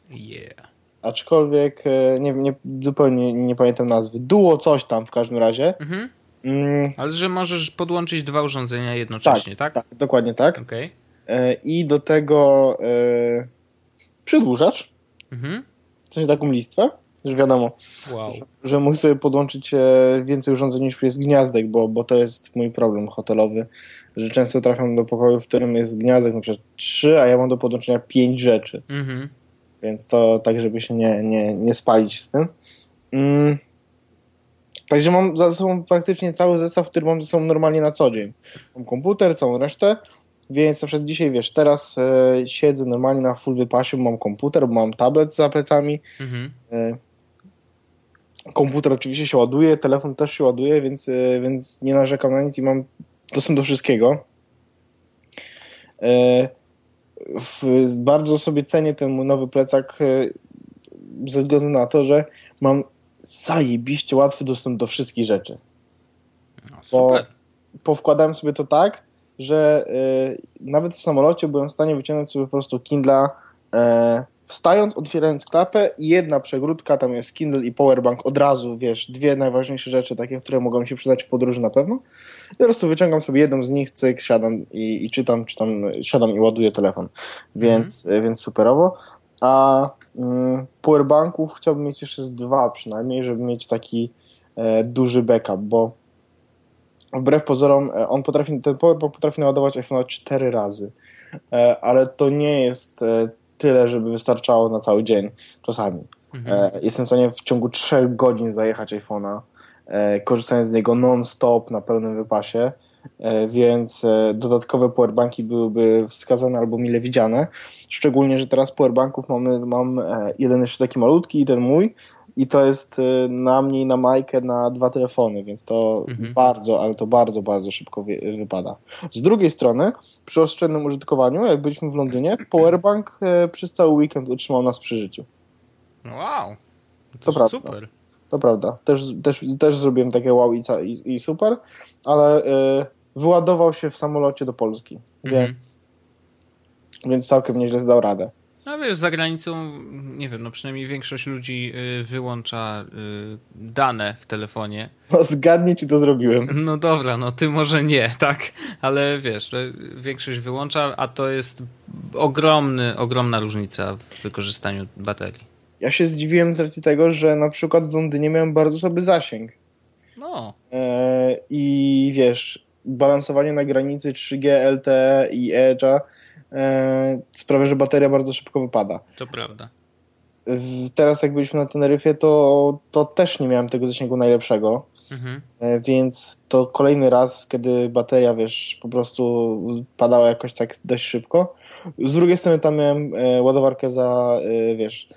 Yeah. Aczkolwiek e, nie, nie, zupełnie nie pamiętam nazwy. Duo coś tam w każdym razie. Mhm. Mm. Ale że możesz podłączyć dwa urządzenia jednocześnie, tak? Tak, tak dokładnie tak. Okay. E, I do tego e, przedłużacz. Mhm. W sensie taką listwę. Już wiadomo, wow. że, że muszę sobie podłączyć e, więcej urządzeń niż jest gniazdek, bo, bo to jest mój problem hotelowy, że często trafiam do pokoju, w którym jest gniazdek na przykład trzy, a ja mam do podłączenia pięć rzeczy. Mhm. Więc to tak, żeby się nie, nie, nie spalić z tym. Mm. Także mam za sobą praktycznie cały zestaw, który mam ze sobą normalnie na co dzień. Mam komputer, całą resztę Więc na przykład dzisiaj, wiesz, teraz e, siedzę normalnie na full wypasie, mam komputer, bo mam tablet za plecami. Mhm. E, komputer oczywiście się ładuje, telefon też się ładuje, więc, e, więc nie narzekam na nic i mam dostęp do wszystkiego. E, w, bardzo sobie cenię ten mój nowy plecak e, ze względu na to, że mam zajebiście łatwy dostęp do wszystkich rzeczy. No, Bo-. Powkładałem sobie to tak, że y, nawet w samolocie byłem w stanie wyciągnąć sobie po prostu Kindla e, wstając, otwierając klapę i jedna przegródka, tam jest Kindle i powerbank od razu, wiesz, dwie najważniejsze rzeczy takie, które mogą się przydać w podróży na pewno. Po prostu wyciągam sobie jedną z nich, cyk, siadam i, i czytam, czytam, siadam i ładuję telefon. Więc, y, więc superowo. A mm, powerbanków chciałbym mieć jeszcze z dwa przynajmniej, żeby mieć taki e, duży backup, bo wbrew pozorom e, on potrafi, ten powerbank potrafi naładować iPhone'a cztery razy, E, ale to nie jest e, tyle, żeby wystarczało na cały dzień czasami. Mhm. E, Jestem w stanie w ciągu 3 godzin zajechać iPhone'a, korzystając z niego non-stop na pełnym wypasie, e, więc e, dodatkowe powerbanki byłyby wskazane albo mile widziane. Szczególnie, że teraz powerbanków mamy, mam e, jeden jeszcze taki malutki i ten mój i to jest e, na mnie i na Majkę na dwa telefony, więc to Mhm. bardzo, ale to bardzo, bardzo szybko wy, wypada. Z drugiej strony, przy oszczędnym użytkowaniu, jak byliśmy w Londynie, powerbank e, przez cały weekend utrzymał nas przy życiu. Wow. To, To prawda. super. To prawda. Też, też, też zrobiłem takie wow i, i, i super, ale y, wyładował się w samolocie do Polski, Mhm. więc, więc całkiem nieźle zdał radę. No wiesz, za granicą, nie wiem, no przynajmniej większość ludzi y, wyłącza y, dane w telefonie. No zgadnij, czy to zrobiłem. No dobra, no ty może nie, tak, ale wiesz, że większość wyłącza, a to jest ogromny, ogromna różnica w wykorzystaniu baterii. Ja się zdziwiłem z racji tego, że na przykład w Londynie miałem bardzo słaby zasięg. No, E, I wiesz, balansowanie na granicy 3G, LTE i Edge'a e, sprawia, że bateria bardzo szybko wypada. to prawda. W, teraz jak byliśmy na Teneryfie, to, to też nie miałem tego zasięgu najlepszego. Mhm. E, Więc to kolejny raz, kiedy bateria, wiesz, po prostu padała jakoś tak dość szybko. Z drugiej strony tam miałem e, ładowarkę za, e, wiesz,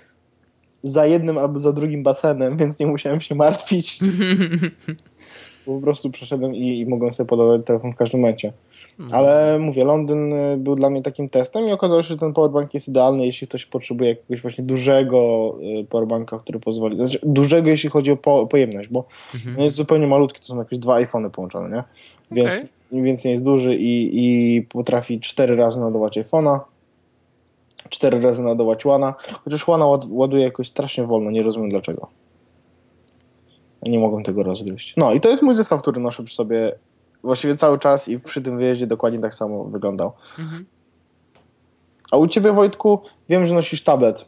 za jednym albo za drugim basenem, więc nie musiałem się martwić. po prostu przeszedłem i, i mogłem sobie podawać telefon w każdym momencie. Ale mówię, Londyn y, był dla mnie takim testem i okazało się, że ten powerbank jest idealny, jeśli ktoś potrzebuje jakiegoś właśnie dużego y, powerbanka, który pozwoli. Znaczy, dużego, jeśli chodzi o po, pojemność, bo Mhm. jest zupełnie malutki, to są jakieś dwa iPhony połączone, nie? Więc, Okej. więc nie jest duży i, i potrafi cztery razy naładować iPhone'a, cztery razy naładować Łana, chociaż Łana ład, ładuje jakoś strasznie wolno, nie rozumiem dlaczego. Nie mogłem tego rozgryźć. No i to jest mój zestaw, który noszę przy sobie właściwie cały czas i przy tym wyjeździe dokładnie tak samo wyglądał. Mhm. A u ciebie, Wojtku, wiem, że nosisz tablet.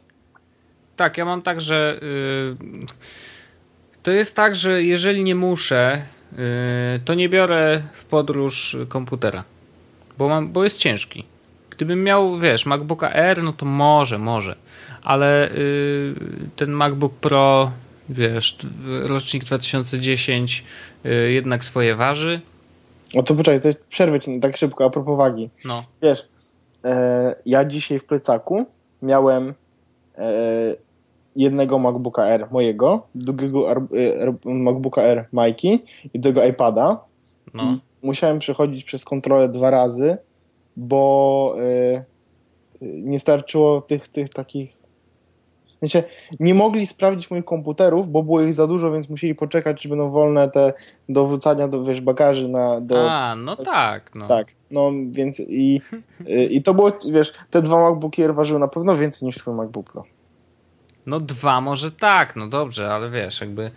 Tak, ja mam tak, że y, to jest tak, że jeżeli nie muszę, y, to nie biorę w podróż komputera, bo, mam, bo jest ciężki. Gdybym miał, wiesz, MacBooka Air, no to może, może, ale y, ten MacBook Pro, wiesz, rocznik 2010 y, jednak swoje waży. O to poczekaj, to jest przerwę ci tak szybko, a propos wagi. No, Wiesz, e, ja dzisiaj w plecaku miałem e, jednego MacBooka Air mojego, drugiego Ar- e, Ar- MacBooka Air Majki i tego iPada. no. I musiałem przechodzić przez kontrolę dwa razy, bo e, e, nie starczyło tych, tych takich. Sensie, nie mogli sprawdzić moich komputerów, bo było ich za dużo, więc musieli poczekać, czy będą wolne te do wrzucania do wiesz, bagaży na, do, A, no tak, no. tak, no więc i, y, i to było, wiesz, te dwa MacBooki Air ważyły na pewno więcej niż twój MacBook Pro. No dwa może tak, no dobrze, ale wiesz, jakby y,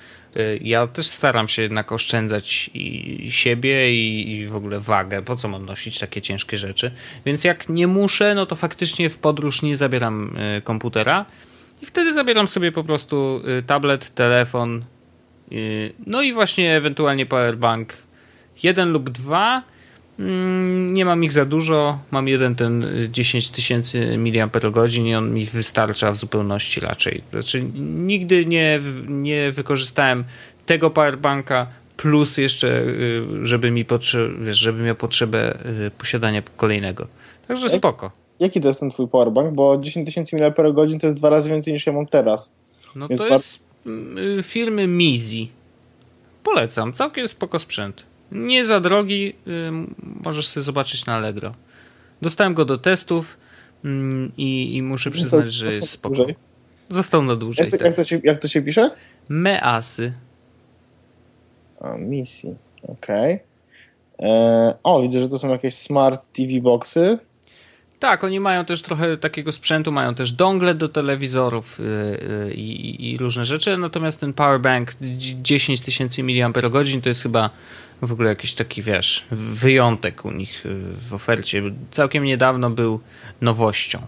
ja też staram się jednak oszczędzać i siebie i, i w ogóle wagę. Po co mam nosić takie ciężkie rzeczy? Więc jak nie muszę, no to faktycznie w podróż nie zabieram y, komputera i wtedy zabieram sobie po prostu y, tablet, telefon, no i właśnie ewentualnie powerbank jeden lub dwa. Mm, Nie mam ich za dużo. Mam jeden ten y, 10 tysięcy mAh i on mi wystarcza w zupełności raczej. Znaczy, nigdy nie, nie wykorzystałem tego powerbanka plus jeszcze, y, żeby mi potrze- żeby miał potrzebę y, posiadania kolejnego. Także spoko. Jaki to jest ten twój powerbank? Bo 10 tysięcy mAh to jest dwa razy więcej niż ja mam teraz. No Jest to bar- jest y, firmy Mizi. Polecam, całkiem spoko sprzęt. Nie za drogi, y, możesz sobie zobaczyć na Allegro. Dostałem go do testów mm, i, i muszę Został- przyznać, że jest spoko. Został na dłużej. Jak to, tak. jak, to się, jak to się pisze? Measy. A, misji. Okej. E, O, widzę, że to są jakieś smart TV boxy. Tak, oni mają też trochę takiego sprzętu, mają też dongle do telewizorów y, y, i, i różne rzeczy, natomiast ten powerbank dzi- 10 tysięcy mAh to jest chyba w ogóle jakiś taki, wiesz, wyjątek u nich y, w ofercie. Całkiem niedawno był nowością.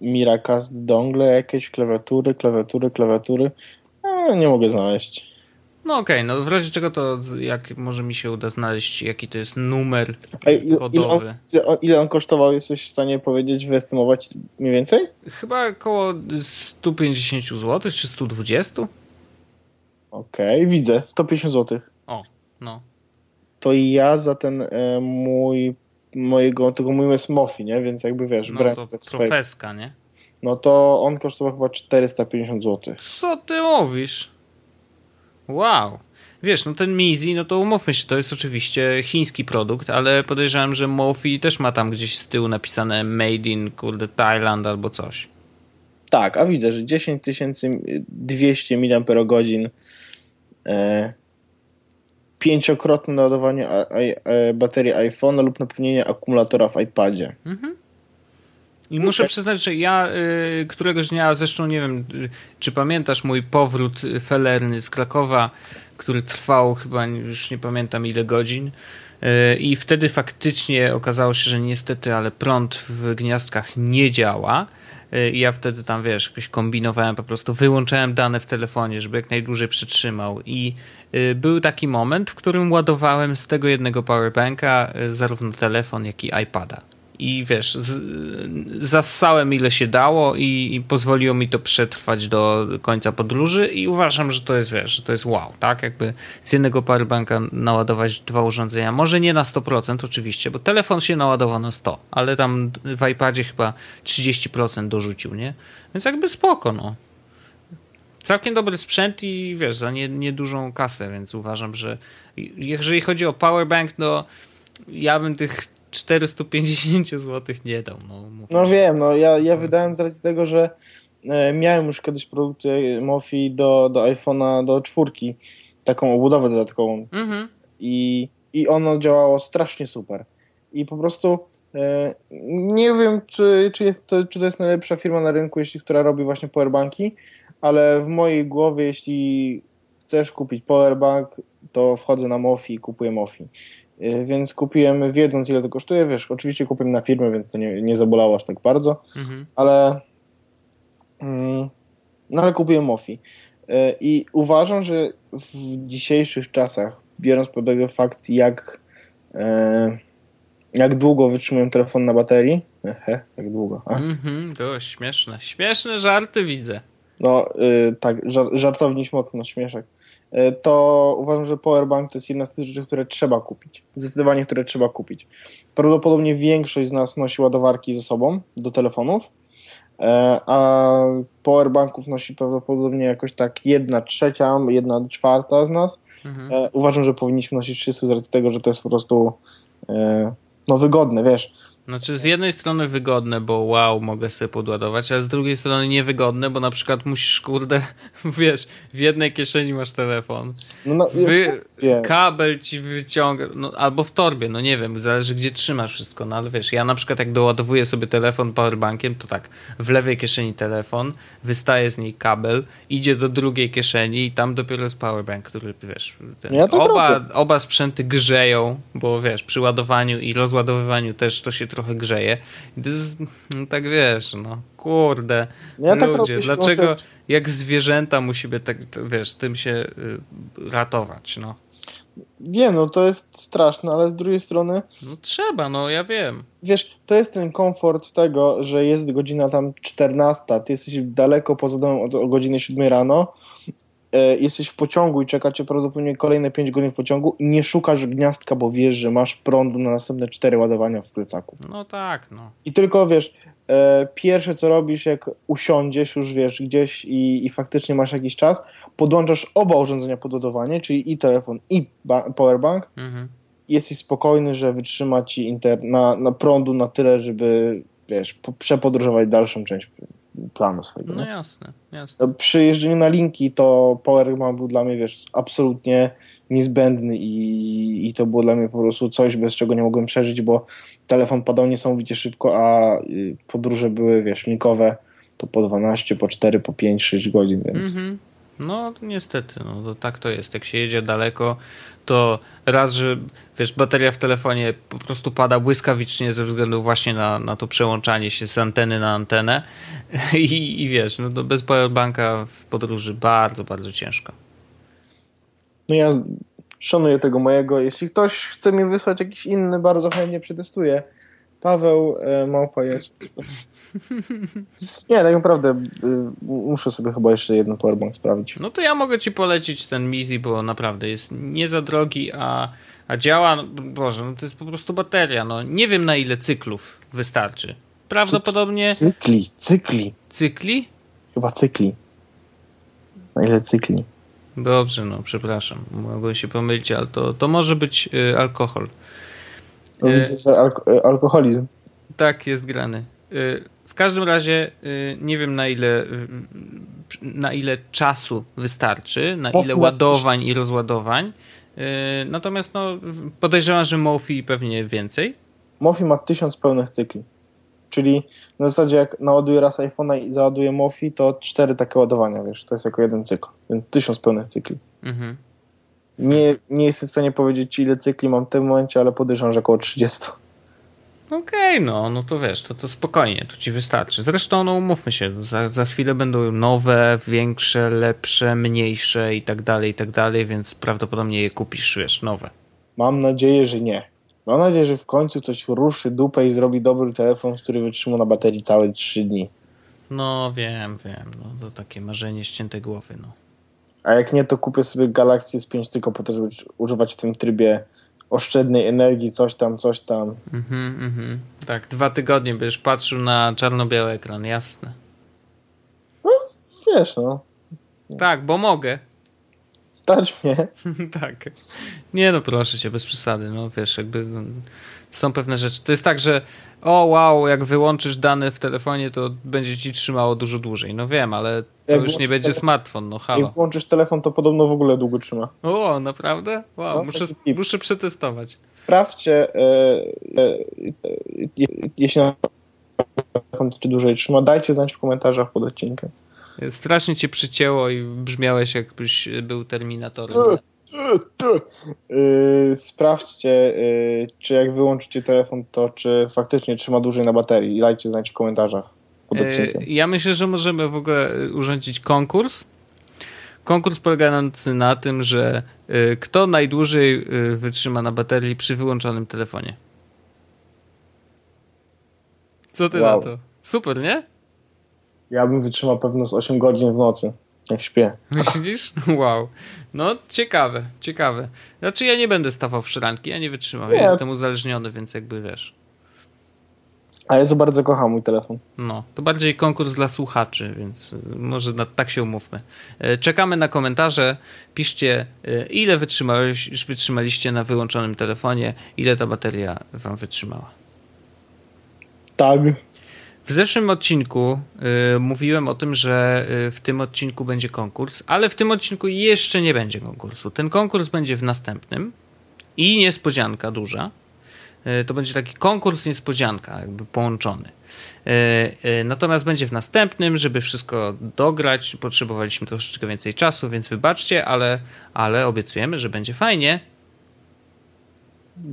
Miracast dongle, jakieś klawiatury, klawiatury, klawiatury. A, nie mogę znaleźć. No okej, no w razie czego to jak może mi się uda znaleźć jaki to jest numer A ile, on, kodowy. ile, on, ile on kosztował? Jesteś w stanie powiedzieć, wyestymować mniej więcej? Chyba około 150 zł czy 120? Okej, widzę. 150 zł. O, no. To i ja za ten e, mój mojego, tego mój jest Mofi, nie? Więc jakby wiesz, No to profeska, nie? No to on kosztował chyba 450 zł. Co ty mówisz? Wow. Wiesz, no ten Mizi, no to umówmy się, to jest oczywiście chiński produkt, ale podejrzewam, że Mofi też ma tam gdzieś z tyłu napisane Made in, kurde, Thailand albo coś. Tak, a widzę, że 10 200 mAh e, pięciokrotne a, e, baterii iPhone'a lub napełnienie akumulatora w iPadzie. I muszę przyznać, że ja y, któregoś dnia, zresztą nie wiem, y, czy pamiętasz mój powrót felerny z Krakowa, który trwał chyba już nie pamiętam ile godzin. Y, I wtedy faktycznie okazało się, że niestety, ale prąd w gniazdkach nie działa. Y, I ja wtedy tam, wiesz, jakoś kombinowałem, po prostu wyłączałem dane w telefonie, żeby jak najdłużej przytrzymał. I był taki moment, w którym ładowałem z tego jednego powerbanka y, zarówno telefon, jak i iPada. I wiesz, z, zassałem ile się dało i, i pozwoliło mi to przetrwać do końca podróży i uważam, że to jest, wiesz, że to jest wow, tak? Jakby z jednego powerbanka naładować dwa urządzenia. Może nie na 100% oczywiście, bo telefon się naładował na 100, ale tam w iPadzie chyba 30% dorzucił, nie? Więc jakby spoko, no. Całkiem dobry sprzęt i wiesz, za nie- niedużą kasę, więc uważam, że jeżeli chodzi o powerbank, no ja bym tych 450 zł nie dał. No, No wiem, no ja, ja wydałem z racji tego, że e, miałem już kiedyś produkty Mofi do, do iPhone'a do czwórki, taką obudowę dodatkową Mhm. i, i ono działało strasznie super. I po prostu e, nie wiem, czy, czy, jest to, czy to jest najlepsza firma na rynku, jeśli która robi właśnie powerbanki, ale w mojej głowie, jeśli chcesz kupić powerbank, to wchodzę na Mofi i kupuję Mofi. E, Więc kupiłem, wiedząc ile to kosztuje, wiesz, oczywiście kupiłem na firmę, więc to nie, nie zabolało aż tak bardzo, Mhm. ale mm, no ale kupiłem Mofi. E, I uważam, że w dzisiejszych czasach, biorąc pod uwagę fakt, jak, e, jak długo wytrzymuję telefon na baterii, ehe, tak długo, a, Mhm. To śmieszne. Śmieszne żarty widzę. No y, tak, żar, żartowniś mocno, śmieszek, y, to uważam, że powerbank to jest jedna z tych rzeczy, które trzeba kupić. Zdecydowanie, które trzeba kupić. Prawdopodobnie większość z nas nosi ładowarki ze sobą do telefonów, e, a powerbanków nosi prawdopodobnie jakoś tak jedna trzecia, jedna czwarta z nas. Mhm. E, uważam, że powinniśmy nosić wszyscy z racji tego, że to jest po prostu e, no wygodne, wiesz. Znaczy z jednej strony wygodne, bo wow, mogę sobie podładować, ale z drugiej strony niewygodne, bo na przykład musisz, kurde, wiesz, w jednej kieszeni masz telefon, No, no, Wy, kabel ci wyciąga, no, albo w torbie, no nie wiem, zależy gdzie trzymasz wszystko, no ale wiesz, ja na przykład jak doładowuję sobie telefon powerbankiem, to tak, w lewej kieszeni telefon, wystaje z niej kabel, idzie do drugiej kieszeni i tam dopiero jest powerbank, który, wiesz, ten, Ja oba, robię. oba sprzęty grzeją, bo wiesz, przy ładowaniu i rozładowywaniu też to się trochę grzeje. I to jest, no tak wiesz, no kurde, Ja tak ludzie, robię, dlaczego jak zwierzęta musimy tak, wiesz, tym się y, ratować, no. Wiem, no to jest straszne, ale z drugiej strony No trzeba, no ja wiem. wiesz, to jest ten komfort tego, że jest godzina tam 14, ty jesteś daleko poza domem od o godziny 7 rano jesteś w pociągu i czekacie prawdopodobnie kolejne 5 godzin w pociągu i nie szukasz gniazdka, bo wiesz, że masz prądu na następne 4 ładowania w plecaku. No tak, no. I tylko wiesz, e, pierwsze co robisz, jak usiądziesz już wiesz gdzieś i, i faktycznie masz jakiś czas, podłączasz oba urządzenia pod ładowanie, czyli i telefon, i ba- powerbank. Mhm. i Jesteś spokojny, że wytrzyma ci inter- na, na prądu na tyle, żeby wiesz, po- przepodróżować dalszą część planu swojego. No nie? jasne, jasne. Przy jeżdżeniu na linki to powerbank był dla mnie, wiesz, absolutnie niezbędny i, i to było dla mnie po prostu coś, bez czego nie mogłem przeżyć, bo telefon padał niesamowicie szybko, a y, podróże były, wiesz, linkowe to po 12, po 4, po 5, 6 godzin, więc Mhm. No niestety, no to tak to jest. Jak się jedzie daleko, to raz, że wiesz, bateria w telefonie po prostu pada błyskawicznie ze względu właśnie na, na to przełączanie się z anteny na antenę i, i wiesz, no to bez powerbanka w podróży bardzo, bardzo ciężko. no ja szanuję tego mojego. Jeśli ktoś chce mi wysłać jakiś inny, bardzo chętnie przetestuję. Paweł e, Małpa jest. Nie, tak naprawdę y, muszę sobie chyba jeszcze jeden powerbank sprawdzić. No to ja mogę ci polecić ten Mizi, bo naprawdę jest nie za drogi, a, a działa, no, Boże, no to jest po prostu bateria, no nie wiem na ile cyklów wystarczy. Prawdopodobnie Cykli, cykli. cykli? Chyba cykli. Na ile cykli? Dobrze, no przepraszam, mogłem się pomylić, ale to, to może być y, alkohol. No, E, widzę, że alko- e, alkoholizm. Tak, jest grany. Y, każdym razie y, nie wiem na ile, na ile czasu wystarczy, na ile ładowań i rozładowań. Y, Natomiast no, podejrzewam, że Mofi pewnie więcej. Mofi ma tysiąc pełnych cykli. Czyli na zasadzie jak naładuję raz iPhone'a i załaduję Mofi, to cztery takie ładowania, wiesz, to jest jako jeden cykl. Więc tysiąc pełnych cykli. Mhm. Nie, nie jestem w stanie powiedzieć ci ile cykli mam w tym momencie, ale podejrzewam, że około 30. Okej, no, no to wiesz, to, to spokojnie, to ci wystarczy. Zresztą, no umówmy się, za, za chwilę będą nowe, większe, lepsze, mniejsze i tak dalej, i tak dalej, więc prawdopodobnie je kupisz, wiesz, nowe. Mam nadzieję, że nie. Mam nadzieję, że w końcu ktoś ruszy dupę i zrobi dobry telefon, który wytrzyma na baterii całe 3 dni. No wiem, wiem, no to takie marzenie ścięte głowy, no. A jak nie, to kupię sobie Galaxy S5 tylko po to, żeby używać w tym trybie oszczędnej energii, coś tam, coś tam. Mhm, mhm. Tak, dwa tygodnie będziesz patrzył na czarno-biały ekran, jasne. Wiesz, no. Tak, bo mogę. Stać mnie. tak. Nie no, proszę cię, bez przesady, no wiesz, jakby no, są pewne rzeczy. To jest tak, że o wow, jak wyłączysz dane w telefonie, to będzie ci trzymało dużo dłużej. No wiem, ale to Jak już nie będzie telefon- smartfon, no Jak halo. włączysz telefon, to podobno w ogóle długo trzyma. O, naprawdę? Wow, No, muszę, muszę przetestować. Sprawdźcie, e, e, e, je- jeśli na telefon czy dłużej trzyma, dajcie znać w komentarzach pod odcinkiem. Strasznie cię przycięło i brzmiałeś jakbyś był terminatorem. Yy, sprawdźcie, yy, czy jak wyłączycie telefon, to czy faktycznie trzyma dłużej na baterii. I dajcie znać w komentarzach pod odcinkiem. Ja myślę, że możemy w ogóle urządzić konkurs. Konkurs polegający na tym, że kto najdłużej wytrzyma na baterii przy wyłączonym telefonie. Co ty Wow. na to? Super, nie? Ja bym wytrzymał pewno z 8 godzin w nocy, jak śpię. Myślisz? Wow. No, ciekawe, ciekawe. Znaczy, ja nie będę stawał w szranki, ja nie wytrzymam. Nie. Ja jestem uzależniony, więc jakby wiesz. A ja za bardzo kocham mój telefon. No, to bardziej konkurs dla słuchaczy, więc y, może na, tak się umówmy. E, Czekamy na komentarze. Piszcie, y, ile wytrzymałeś, wytrzymaliście na wyłączonym telefonie, ile ta bateria wam wytrzymała. Tak. W zeszłym odcinku y, mówiłem o tym, że y, w tym odcinku będzie konkurs, ale w tym odcinku jeszcze nie będzie konkursu. Ten konkurs będzie w następnym i niespodzianka duża. Y, to będzie taki konkurs niespodzianka, jakby połączony. Y, y, natomiast będzie w następnym, żeby wszystko dograć. Potrzebowaliśmy troszeczkę więcej czasu, więc wybaczcie, ale, ale obiecujemy, że będzie fajnie.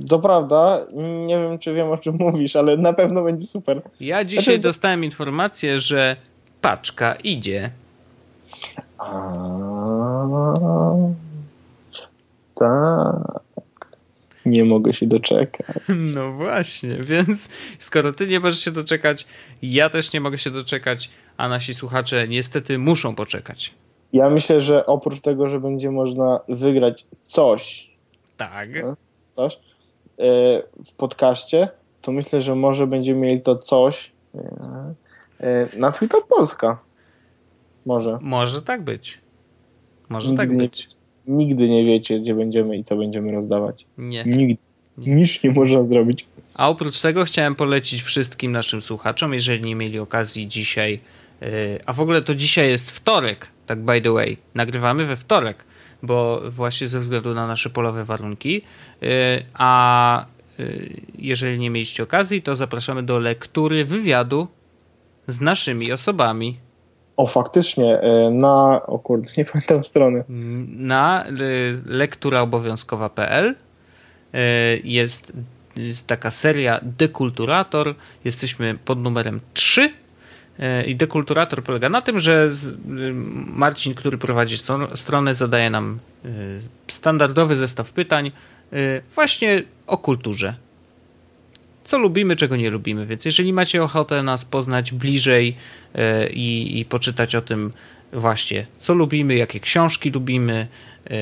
To prawda, nie wiem czy wiem o czym mówisz, ale na pewno będzie super. Ja dzisiaj Znaczy, dostałem informację, że paczka idzie. A, tak. Nie mogę się doczekać. No właśnie, więc skoro ty nie możesz się doczekać, ja też nie mogę się doczekać, a nasi słuchacze niestety muszą poczekać. Ja myślę, że oprócz tego, że będzie można wygrać coś, Tak. Coś w podcaście, to myślę, że może będziemy mieli to coś e, e, na Twitter Polska. Może. Może tak być. Może Nigdy tak nie- być. Nigdy nie wiecie, gdzie będziemy i co będziemy rozdawać. Nie. Nigdy. Nic nie można zrobić. A oprócz tego chciałem polecić wszystkim naszym słuchaczom, jeżeli nie mieli okazji dzisiaj, a w ogóle to dzisiaj jest wtorek, tak by the way, nagrywamy we wtorek, bo właśnie ze względu na nasze polowe warunki, yy, a yy, jeżeli nie mieliście okazji, to zapraszamy do lektury wywiadu z naszymi osobami O, faktycznie, e, na. O kurde, nie pamiętam strony. na y, lekturaobowiązkowa.pl y, jest, jest taka seria Dekulturator. Jesteśmy pod numerem 3. y, I dekulturator polega na tym, że y, Marcin, który prowadzi stron- stronę, zadaje nam y, standardowy zestaw pytań y, właśnie o kulturze. Co lubimy, czego nie lubimy. Więc jeżeli macie ochotę nas poznać bliżej i, i poczytać o tym właśnie, co lubimy, jakie książki lubimy,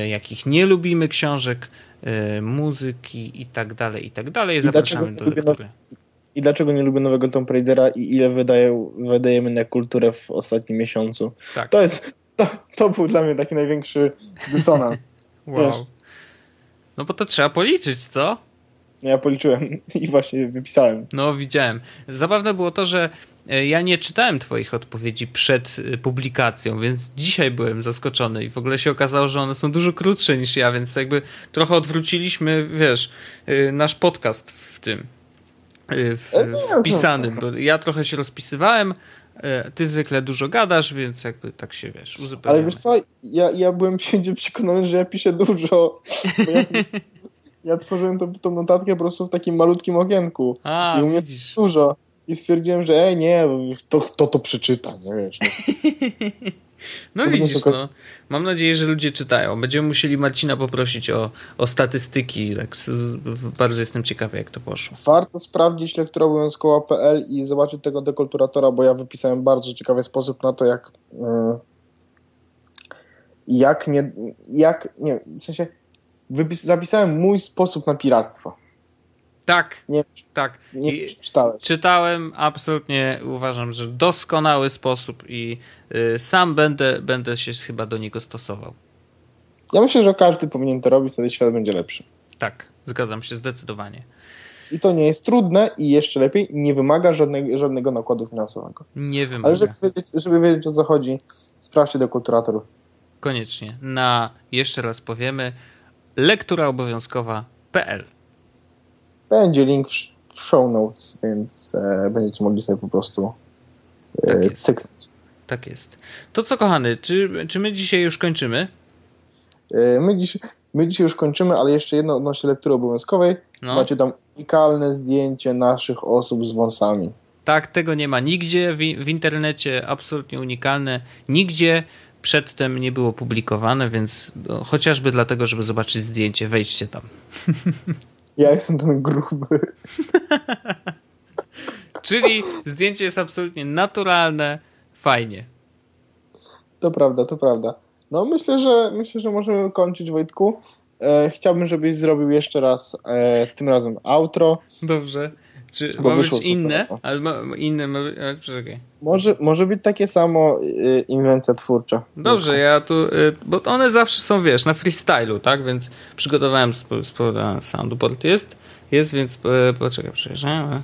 jakich nie lubimy książek, muzyki i tak dalej, i tak dalej, zapraszamy do lektury. I dlaczego nie lubię nowego Tomb Raidera i ile wydaje, wydajemy na kulturę w ostatnim miesiącu? Tak. To jest. To, to był dla mnie taki największy dysonans. wiesz. Wow. No bo to trzeba policzyć, co? No ja policzyłem i właśnie wypisałem. No, widziałem. Zabawne było to, że e, ja nie czytałem Twoich odpowiedzi przed e, publikacją, więc dzisiaj byłem zaskoczony i w ogóle się okazało, że one są dużo krótsze niż ja, więc jakby trochę odwróciliśmy, wiesz, e, nasz podcast w tym. E, W, E, nie, w pisanym, bo ja trochę się rozpisywałem, e, ty zwykle dużo gadasz, więc jakby tak się wiesz, uzupełniamy. Ale wiesz co, ja, ja byłem święcie przekonany, że ja piszę dużo. Ja, sobie, ja tworzyłem tą, tą notatkę po prostu w takim malutkim okienku. A, I u mnie. Dużo. I stwierdziłem, że ej, nie, to, to to przeczyta, nie wiesz. No. No widzisz, no. Mam nadzieję, że ludzie czytają. Będziemy musieli Marcina poprosić o, o statystyki. Tak, bardzo jestem ciekawy, jak to poszło. Warto sprawdzić lekturobowiązkowa.pl i zobaczyć tego dekulturatora, bo ja wypisałem bardzo ciekawy sposób na to, jak mm, jak nie, jak, nie, w sensie wypis, zapisałem mój sposób na piractwo. Tak, Nie, tak. nie I czytałem, absolutnie uważam, że doskonały sposób i y, sam będę, będę się chyba do niego stosował. Ja myślę, że każdy powinien to robić, wtedy świat będzie lepszy. Tak, zgadzam się zdecydowanie. I to nie jest trudne i jeszcze lepiej, nie wymaga żadnego, żadnego nakładu finansowego. Nie wiem, Ale żeby wiedzieć, żeby wiedzieć o co chodzi, sprawdźcie dekulturatorów. koniecznie. Na, jeszcze raz powiemy, lektura obowiązkowa.pl Będzie link w sh- w show notes, więc e, będziecie mogli sobie po prostu Tak e, jest. cyknąć. Tak jest. To co, kochany, czy, czy my dzisiaj już kończymy? E, my, dziś, my dzisiaj już kończymy, ale jeszcze jedno odnośnie lektury obowiązkowej. No. Macie tam unikalne zdjęcie naszych osób z wąsami. Tak, tego nie ma nigdzie w, w internecie, absolutnie unikalne. Nigdzie przedtem nie było publikowane, więc no, chociażby dlatego, żeby zobaczyć zdjęcie, wejdźcie tam. Ja jestem ten gruby. Czyli zdjęcie jest absolutnie naturalne, fajnie. To prawda, to prawda. No myślę, że myślę, że możemy kończyć Wojtku. E, chciałbym, żebyś zrobił jeszcze raz e, tym razem outro. Dobrze. Czy Bo ma być inne? no. Ale ma, inne ma, ale. Może, może być takie samo e, inwencja twórcza. Dobrze, ja tu, y, bo one zawsze są, wiesz, na freestylu, tak? Więc przygotowałem spo, spo, soundboard jest, jest, więc e, poczekaj, przejeżdżamy.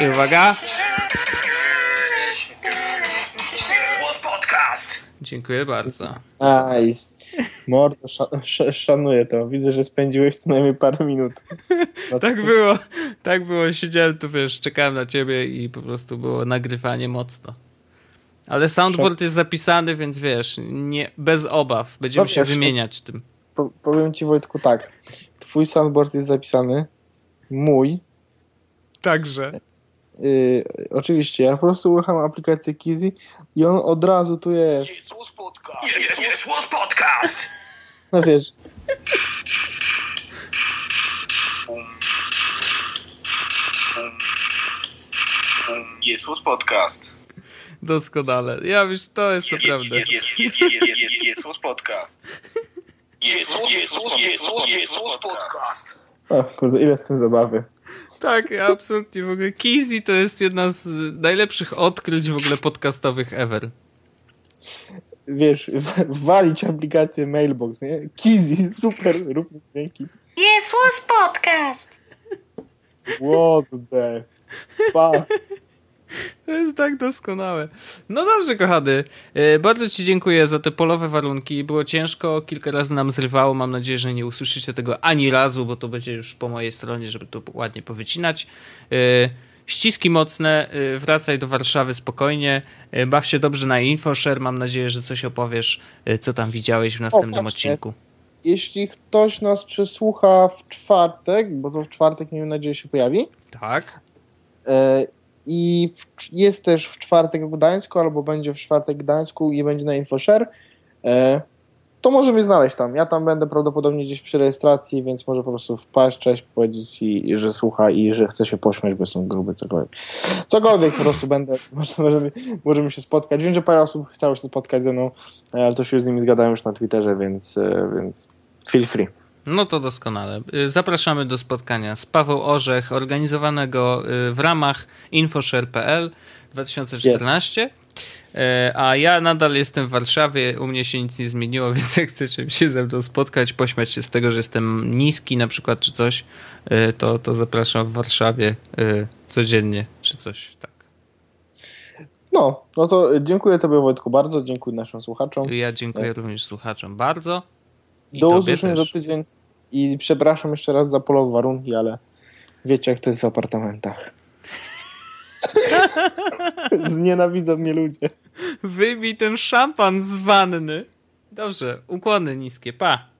I uwaga. Dziękuję bardzo. Nice. Mordo, sza, sz, szanuję to. Widzę, że spędziłeś co najmniej parę minut. No, Tak było, tak było. Siedziałem tu, wiesz, czekałem na ciebie i po prostu było nagrywanie mocno. Ale soundboard jest zapisany, więc wiesz, nie, bez obaw. Będziemy No się wiesz, wymieniać tym. Po, powiem ci Wojtku tak. Twój soundboard jest zapisany. Mój. Także. Yy, oczywiście, ja po prostu urucham aplikację Kizi i on od razu tu jest. Jest podcast! Podcast! No wiesz. Jest podcast. Doskonale. Ja wiesz, to jest naprawdę. Jest, jest, podcast. Jest, jest, podcast. O kurde, ile z tym zabawy. Tak, absolutnie. W ogóle Kizzy to jest jedna z najlepszych odkryć w ogóle podcastowych ever. Wiesz, walić aplikację Mailbox, nie? Kizzy, super, rób mi dźwięki. Jest was podcast. What the fuck? To jest tak doskonałe. No dobrze, kochany. E, Bardzo Ci dziękuję za te polowe warunki. Było ciężko, kilka razy nam zrywało. Mam nadzieję, że nie usłyszycie tego ani razu, bo to będzie już po mojej stronie, żeby to ładnie powycinać. E, Ściski mocne, e, wracaj do Warszawy spokojnie. Baw się dobrze na InfoShare. Mam nadzieję, że coś opowiesz, co tam widziałeś w następnym właśnie. odcinku. Jeśli ktoś nas przesłucha w czwartek, bo to w czwartek, miejmy nadzieję, się pojawi, Tak? I jest też w czwartek w Gdańsku, albo będzie w czwartek w Gdańsku i będzie na InfoShare, e, to może mnie znaleźć tam. Ja tam będę prawdopodobnie gdzieś przy rejestracji, więc może po prostu wpaść, cześć, powiedzieć i, że słucha i że chce się pośmiać, bo jestem gruby, cokolwiek. Cokolwiek po prostu będę, może, możemy, możemy się spotkać. Wiem, że parę osób chciało się spotkać ze mną, e, ale to się z nimi zgadałem już na Twitterze, więc, e, więc feel free. No to doskonale. Y, Zapraszamy do spotkania z Paweł Orzech, organizowanego y, w ramach infoshare.pl 2014. E, A ja nadal jestem w Warszawie, u mnie się nic nie zmieniło, więc jak chcecie się ze mną spotkać, pośmiać się z tego, że jestem niski na przykład, czy coś, y, to, to zapraszam w Warszawie codziennie, czy coś, tak. No, no to dziękuję Tobie Wojtku bardzo, dziękuję naszym słuchaczom. Ja dziękuję również słuchaczom bardzo. I Do usłyszenia za tydzień i przepraszam jeszcze raz za polowe warunki, ale wiecie jak to jest w apartamentach. Znienawidzą mnie ludzie. Wyjmij ten szampan z wanny. Dobrze, ukłony niskie, pa.